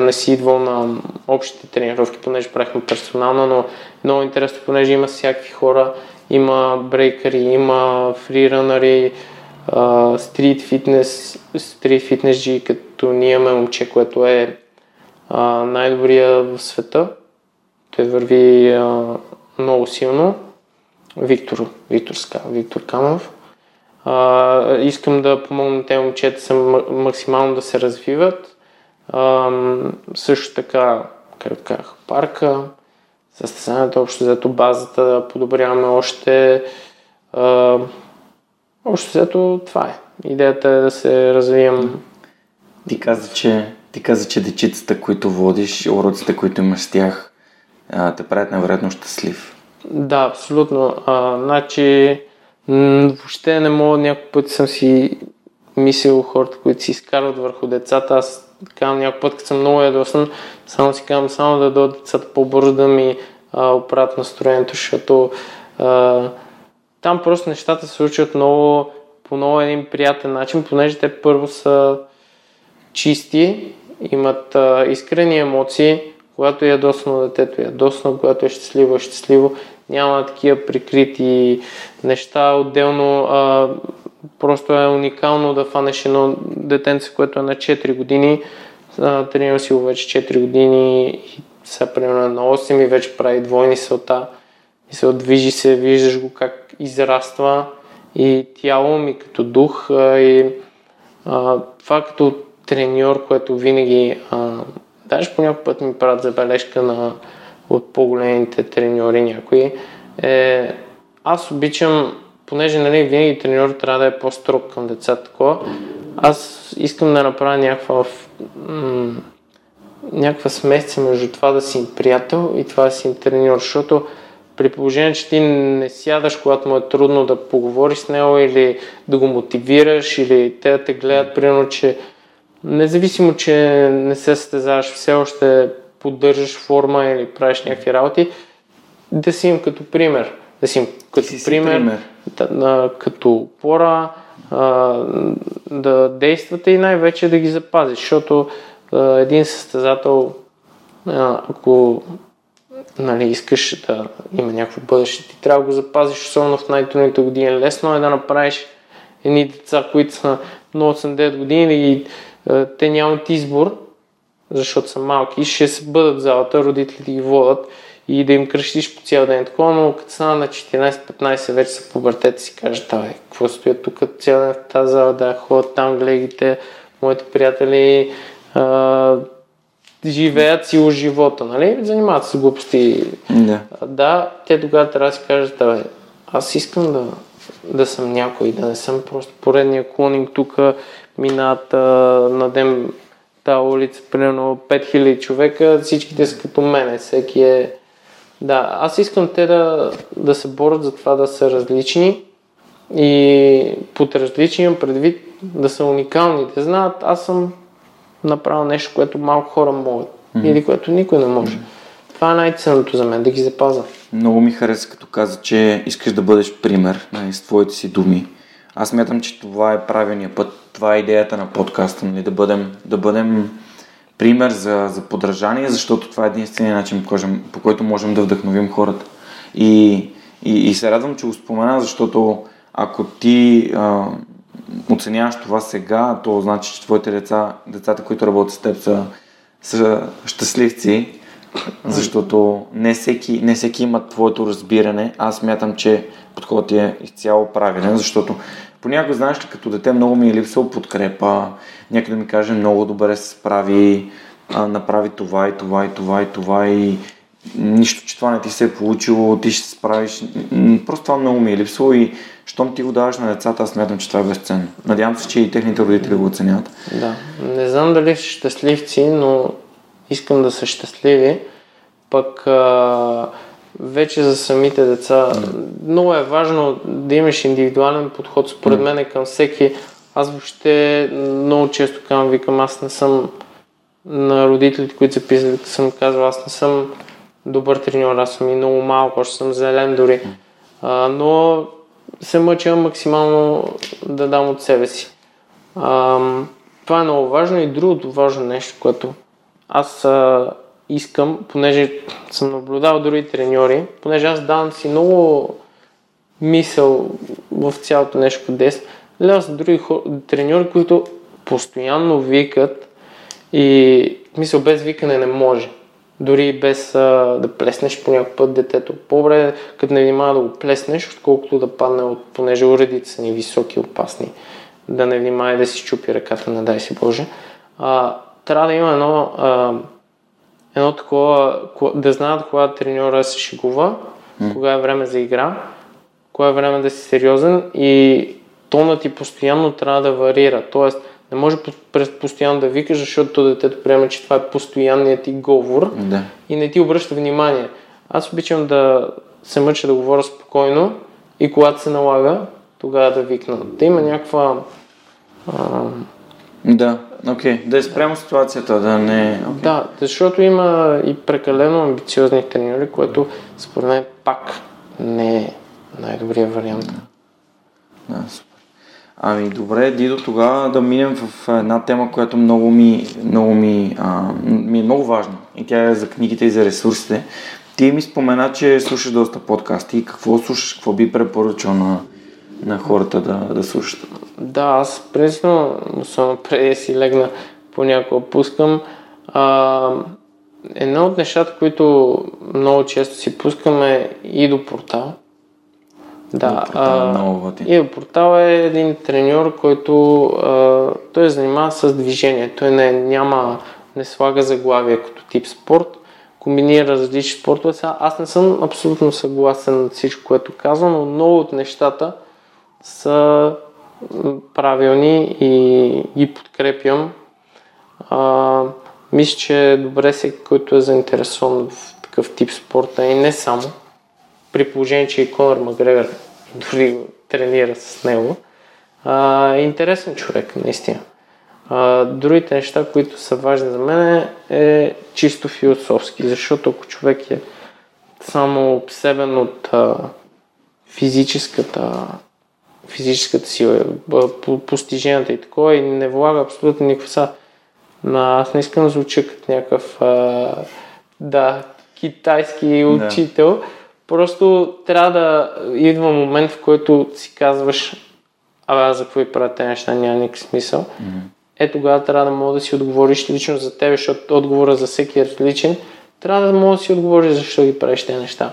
не си идвал на общите тренировки, понеже правихме персонално, но много интересно, понеже има всякакви хора, има брейкъри, има фриранъри, стрит фитнес, стрит фитнес джи, като ние имаме момче, което е най-добрия в света. Той върви а, много силно. Виктор, Виктор, Виктор Камов. А, искам да помогна тези момчета са максимално да се развиват. А, също така, както казах, парка, състезанието, общо взето базата да подобряваме още. А, общо взето това е. Идеята е да се развием. Ти каза, че, ти каза, че дечицата, които водиш, уроците, които имаш с тях, те правят невероятно щастлив. Да, абсолютно. А, значи, въобще не мога, някой път съм си мислил хората, които си изкарват върху децата. Аз казвам някой път, като съм много ядосан, само си казвам само да дойдат децата по-бързо да ми а, оправят настроението, защото а, там просто нещата се случват много, по много един приятен начин, понеже те първо са чисти, имат а, искрени емоции, когато е ядосно детето е ядосно, когато е щастливо е щастливо, няма такива прикрити неща. Отделно а, просто е уникално да фанеш едно детенце, което е на 4 години, а, тренира си го вече 4 години и сега примерно на 8 и вече прави двойни селта и се отвижи се, виждаш го как израства и тяло ми като дух и а, това като треньор, което винаги а, даже по път ми правят забележка на, от по-големите треньори. Някои, е, аз обичам, понеже нали, винаги треньор трябва да е по-строг към децата, такова, аз искам да направя някаква, м- някаква смесица между това да си им приятел и това да си им треньор, защото при положение, че ти не сядаш, когато му е трудно да поговориш с него или да го мотивираш или те да те гледат, примерно, че независимо, че не се състезаваш, все още поддържаш форма или правиш някакви работи, да си им като пример. Да си им като Си пример, пример. Да, на, като опора, а, да действате и най-вече да ги запазиш, защото а, един състезател, а, ако нали, искаш да има някакво бъдеще, ти трябва да го запазиш, особено в най-трудните години. Лесно е да направиш едни деца, които са на 8-9 години и е, те нямат избор, защото са малки, ще се бъдат в залата, родителите ги водят и да им кръщиш по цял ден такова, но като са на 14-15 вече са пубертете си кажат, абе, какво стоят тук цял ден в тази зала, да ходят там, гледайте, моите приятели а, живеят си от живота, нали? Занимават се с глупости. Да. А, Да, те тогава трябва да си кажат, абе, аз искам да, да съм някой, да не съм просто поредния клонинг тук, минат а, на ден тази улица, примерно 5000 човека, всичките са като мене, всеки е... Да, аз искам те да, да се борят за това да са различни и под различни имам предвид да са уникални, да знаят, аз съм направил нещо, което малко хора могат mm-hmm. или което никой не може. Това е най-ценното за мен, да ги запазя. Много ми хареса, като каза, че искаш да бъдеш пример нали, с твоите си думи. Аз мятам, че това е правилният път. Това е идеята на подкаста, нали, да, бъдем, да бъдем пример за, за подражание, защото това е единствения начин, по който- по който можем да вдъхновим хората. И, и, и се радвам, че го спомена, защото ако ти а, оценяваш това сега, то значи, че твоите деца, децата, които работят с теб, са, са щастливци, защото не всеки, не всеки има твоето разбиране. Аз мятам, че подходът ти е изцяло правилен, защото понякога, знаеш като дете много ми е липсвал подкрепа, някой да ми каже много добре се справи, а, направи това и това и това и това и нищо, че това не ти се е получило, ти ще се справиш. Просто това много ми е липсвало и щом ти го даваш на децата, аз смятам, че това е безценно. Надявам се, че и техните родители го оценяват. Да. Не знам дали са щастливци, но искам да са щастливи. Пък а, вече за самите деца. Много е важно да имаш индивидуален подход, според мен към всеки. Аз въобще много често казвам, викам, аз не съм на родителите, които се писат, съм казал, аз не съм добър треньор, аз съм и много малко, още съм зелен дори. А, но се мъча максимално да дам от себе си. А, това е много важно и другото важно нещо, което аз а, искам, понеже съм наблюдавал други треньори, понеже аз давам си много мисъл в цялото нещо по дес, гледам са други хор... треньори, които постоянно викат и мисъл без викане не може. Дори без а, да плеснеш по някакъв път детето. По-добре е, като не внимава да го плеснеш, отколкото да падне от, понеже уредите са ни високи опасни. Да не внимава да си чупи ръката, не дай си Боже. А, трябва да има едно, а, едно такова, да знаят кога треньора се шегува, mm. кога е време за игра, кога е време да си сериозен и тонът ти постоянно трябва да варира. Тоест, не може постоянно да викаш, защото то детето приема, че това е постоянният ти говор да. и не ти обръща внимание. Аз обичам да се мъча да говоря спокойно и когато се налага, тогава да викна. Да има някаква... А... Да, окей. Okay. Да е спрямо ситуацията, да не... Okay. Да, защото има и прекалено амбициозни треньори, което според мен пак не е най-добрият вариант. Да, да Ами добре, Дидо, тогава да минем в една тема, която много ми, много ми, а, ми е много важна. И тя е за книгите и за ресурсите. Ти ми спомена, че слушаш доста подкасти. Какво слушаш? Какво би препоръчал на, на хората да, да слушат? Да, аз пресно, особено преди си легна, понякога пускам. А, едно от нещата, които много често си пускаме и до портал. Да, портал, а, и портал е един треньор, който а, той е занимава с движение. Той не, няма, не слага заглавия като тип спорт, комбинира различни спортове. Сега, аз не съм абсолютно съгласен с всичко, което казвам, но много от нещата са правилни и ги подкрепям. А, мисля, че е добре всеки, който е заинтересован в такъв тип спорта и не само при положение, че и Конор Макгрегор дори тренира с него. А, интересен човек, наистина. А, другите неща, които са важни за мен е чисто философски, защото ако човек е само обсебен от а, физическата, физическата сила, постиженията и такова и не влага абсолютно никаква са. Аз не искам да звуча като някакъв а, да, китайски учител, да Просто трябва да идва момент, в който си казваш, абе аз за какво правя тези неща, няма никакъв смисъл. Mm-hmm. Е тогава трябва да мога да си отговориш лично за тебе, защото отговора за всеки е различен. Трябва да мога да си отговориш защо ги правиш тези неща.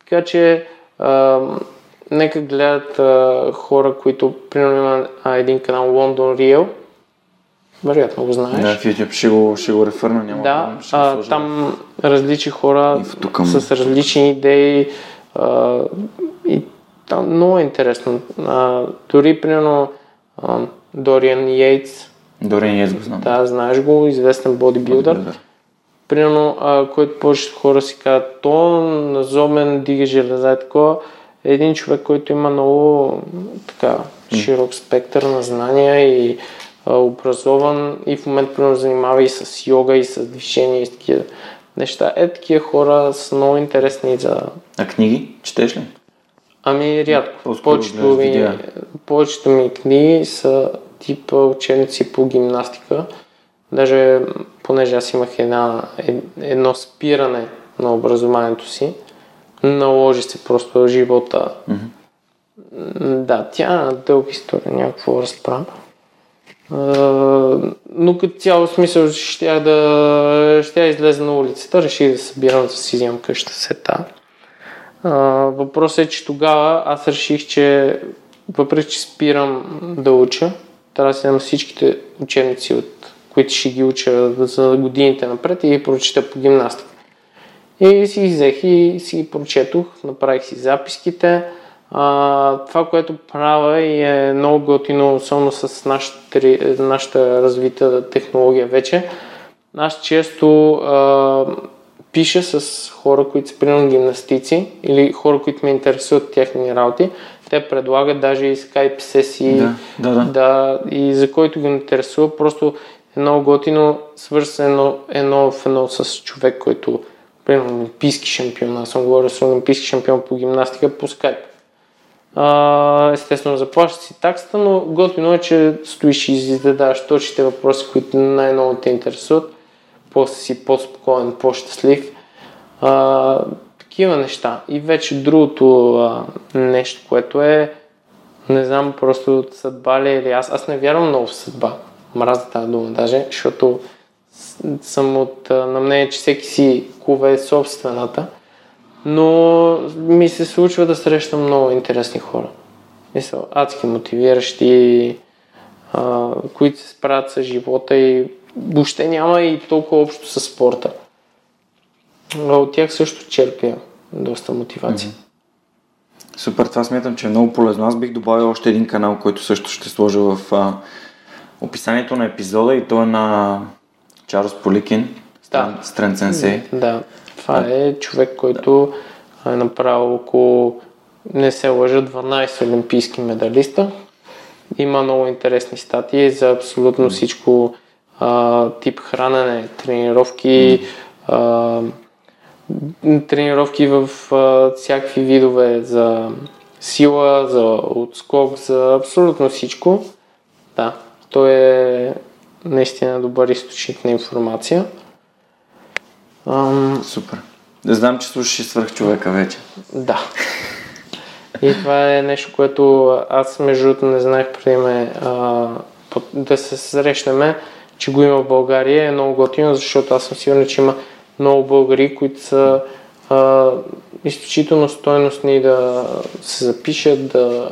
Така че а, нека гледат а, хора, които, примерно има един канал London Real, вероятно го знаеш. Да, в YouTube ще го, ще го рефърна, няма да, ще а, там различни хора с различни идеи а, и там много е интересно. А, дори, примерно, а, Дориан Йейтс. Дориан Йейтс го знам. Да, знаеш го, известен бодибилдър. Примерно, а, който повечето хора си казват, то назомен дига железа и такова. Е един човек, който има много така широк спектър на знания и образован и в момента примерно занимава и с йога, и с движение, и с такива неща. Е, такива хора са много интересни за... А книги? Четеш ли? Ами рядко. Повечето ми, повечето ми книги са типа ученици по гимнастика. Даже, понеже аз имах една, едно спиране на образованието си, наложи се просто живота. Mm-hmm. Да, тя е дълга история, някакво разправа но като цяло смисъл ще да ще излезе на улицата, реших да събирам да си вземам къща сета. въпросът е, че тогава аз реших, че въпреки, че спирам да уча, трябва да си дам всичките учебници от които ще ги уча за годините напред и ги прочита по гимнастика. И си взех и си прочетох, направих си записките. А, това, което правя и е много готино, особено с нашата, нашата развита технология вече. Аз често а, пиша с хора, които са примерно гимнастици или хора, които ме интересуват техни работи. Те предлагат даже и скайп сесии, Да, да, да. да и за който ги интересува, просто е много готино, свързано едно в едно с човек, който примерно олимпийски шампион, аз съм говорил с олимпийски шампион по гимнастика по скайп. Естествено, заплащаш си таксата, но готино е, че стоиш и задаваш точните въпроси, които най-много те интересуват. После си по-спокоен, по-щастлив. А, такива неща. И вече другото а, нещо, което е, не знам, просто съдба ли е или аз. Аз не вярвам много в съдба. Мразя тази дума даже, защото съм от на мнение, че всеки си кове собствената. Но ми се случва да срещам много интересни хора. Мисля, адски мотивиращи, а, които се справят с живота и въобще няма и толкова общо с спорта. А от тях също черпя доста мотивация. Супер, това смятам, че е много полезно. Аз бих добавил още един канал, който също ще сложа в а, описанието на епизода и то е на Чарлз Поликин, Да. Strength Sensei. Да, това е човек, който е направил около, не се лъжа, 12 олимпийски медалиста. Има много интересни статии за абсолютно всичко а, тип хранене, тренировки, а, тренировки в а, всякакви видове за сила, за отскок, за абсолютно всичко. Да, той е наистина добър източник на информация. Ам, Супер. Да знам, че слушаш и свърх човека вече. да. И това е нещо, което аз между другото не знаех преди ме а, да се срещнем, че го има в България. Е много готино, защото аз съм сигурен, че има много българи, които са а, изключително стойностни да се запишат, да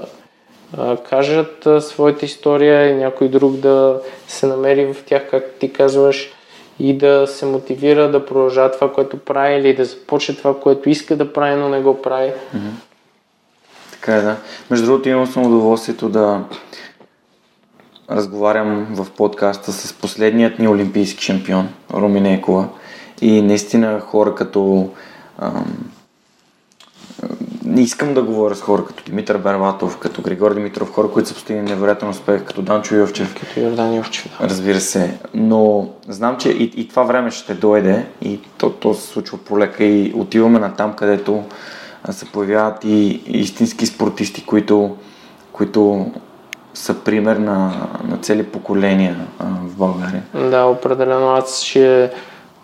кажат своята история и някой друг да се намери в тях, както ти казваш, и да се мотивира да продължава това, което прави или да започне това, което иска да прави, но не го прави. Така е, да. Между другото, имам съм удоволствието да разговарям в подкаста с последният ни олимпийски шампион, Руми Екова. И наистина хора като... Ам, не искам да говоря с хора като Димитър Бербатов, като Григор Димитров, хора, които са постигнали невероятен успех, като Данчо Йовчев. Като Йордан Йовчев. да. Разбира се, но знам, че и, и това време ще дойде и то, то се случва полека и отиваме на там, където се появяват и, и истински спортисти, които, които са пример на, на цели поколения а, в България. Да, определено аз ще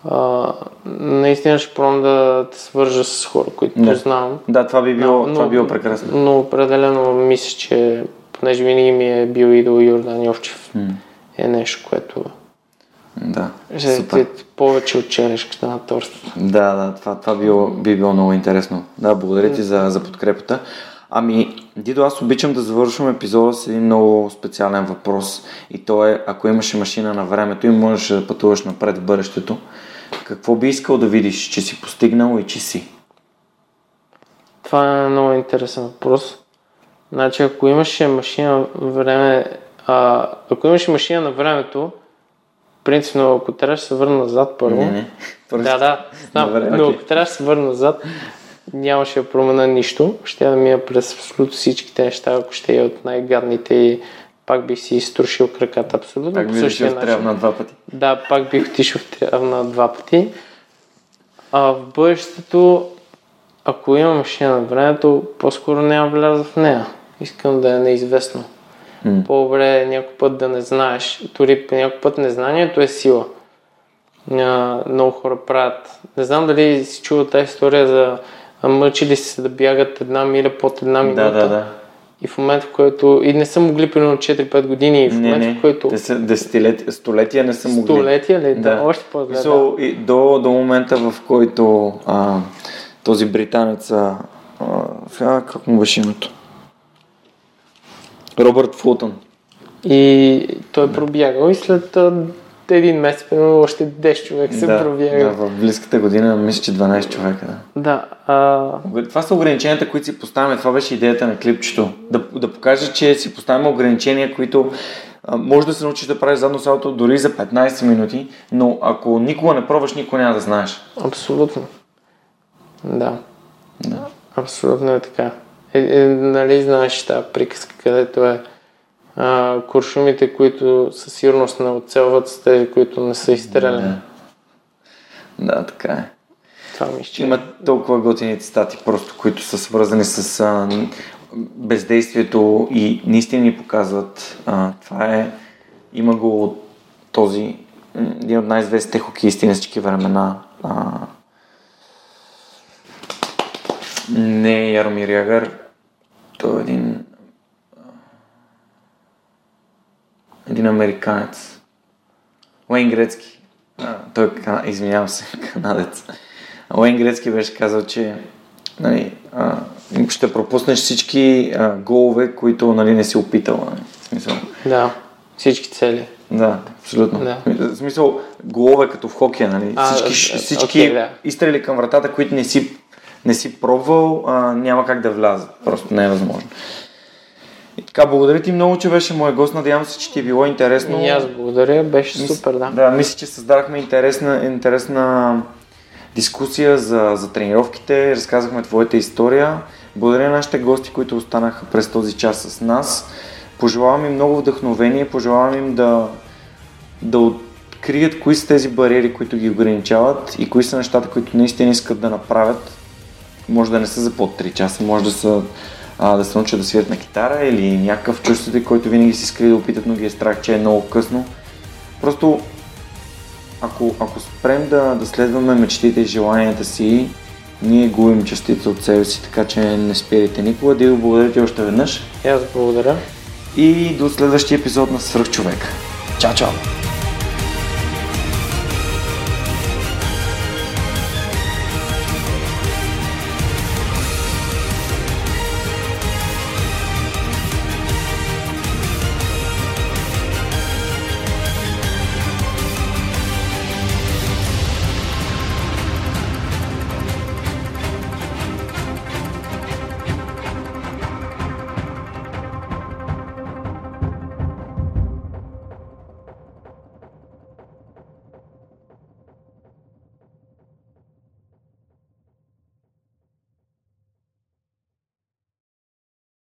а, наистина ще пробвам да те свържа с хора, които Да. знам. Да, това би било, но, това би било прекрасно. Но определено мисля, че понеже винаги ми е бил идол Йордан Йовчев, М, е нещо, което Да, ще супер. е повече от черешката на торта. Да, да, това, това би, било, би било много интересно. Да, благодаря ти за, за подкрепата. Ами, Дидо, аз обичам да завършвам епизода с един много специален въпрос. И то е, ако имаше машина на времето и можеш да пътуваш напред в бъдещето, какво би искал да видиш, че си постигнал и че си? Това е много интересен въпрос. Значи, ако имаше машина време, а, ако имаше машина на времето, принципно, ако трябваше да се върна назад първо, Не, не. Просто- Да, да, знам, Добре, но ако трябва да се върна назад, нямаше да променя нищо. Ще да мия през абсолютно всичките неща, ако ще е от най-гадните и пак бих си изтрушил краката абсолютно Пак по би същия решил в начин. трябва на два пъти. Да, пак бих отишъл в трябна два пъти. А в бъдещето, ако имам машина на времето, по-скоро няма вляза в нея. Искам да е неизвестно. М. По-добре е някой път да не знаеш. Дори по някой път незнанието е сила. А, много хора правят. Не знам дали си чувал тази история за мъчили се да бягат една миля под една минута. Да, да, да. И в момента, в който... И не са могли примерно 4-5 години. И в Не, момента, не, в който... те са десетилетия, столетия не са могли. Столетия ли? Да, Да. още по-зле. да. Мисъл, и до, до момента, в който а, този британец, а, а, как му беше името? Робърт Фултън. И той е пробягал и след един месец, примерно, още 10 човек се да, пробяга. да, в близката година мисля, че 12 човека. Да. Да, а, Това са ограниченията, които си поставяме. Това беше идеята на клипчето. Да, да покажа, че си поставяме ограничения, които а, може да се научиш да правиш задно салто дори за 15 минути, но ако никога не пробваш, никога няма да знаеш. абсолютно. Да. да. Абсолютно е така. Е, е, нали знаеш тази приказка, където е а, куршумите, които със сигурност не оцелват с тези, които не са изстреляни. Да. Да, така е. Това ми ще... Има толкова готини цитати, просто, които са свързани с а, бездействието и наистина ни показват. А, това е, има го от този, един от най-известните хокеисти на всички времена. А, не Яромир Ягър, той е един един американец. Уейн Грецки. А, той, е извинявам се, канадец. Уейн Грецки беше казал, че нали, а, ще пропуснеш всички а, голове, които нали, не си опитал. Нали. В смисъл. Да, всички цели. Да, абсолютно. Да. В смисъл, голове като в хокея, нали? А, всички всички окей, да. изстрели към вратата, които не си, не си пробвал, а, няма как да влязат. Просто не е възможно. И така, благодаря ти много, че беше мой гост. Надявам се, че ти е било интересно. И аз благодаря, беше Мис- супер, да. Да, мисля, че създадахме интересна, интересна дискусия за, за тренировките, разказахме твоята история. Благодаря на нашите гости, които останаха през този час с нас. Пожелавам им много вдъхновение, пожелавам им да, да открият кои са тези бариери, които ги ограничават и кои са нещата, които наистина искат да направят. Може да не са за под 3 часа, може да са а, да се научат да свирят на китара или някакъв чувствите, който винаги си искали да опитат, но ги е страх, че е много късно. Просто ако, ако спрем да, да следваме мечтите и желанията си, ние губим частица от себе си, така че не спирайте никога. Дидо, благодаря ти още веднъж И аз благодаря. и до следващия епизод на Свръхчовек. Чао, чао!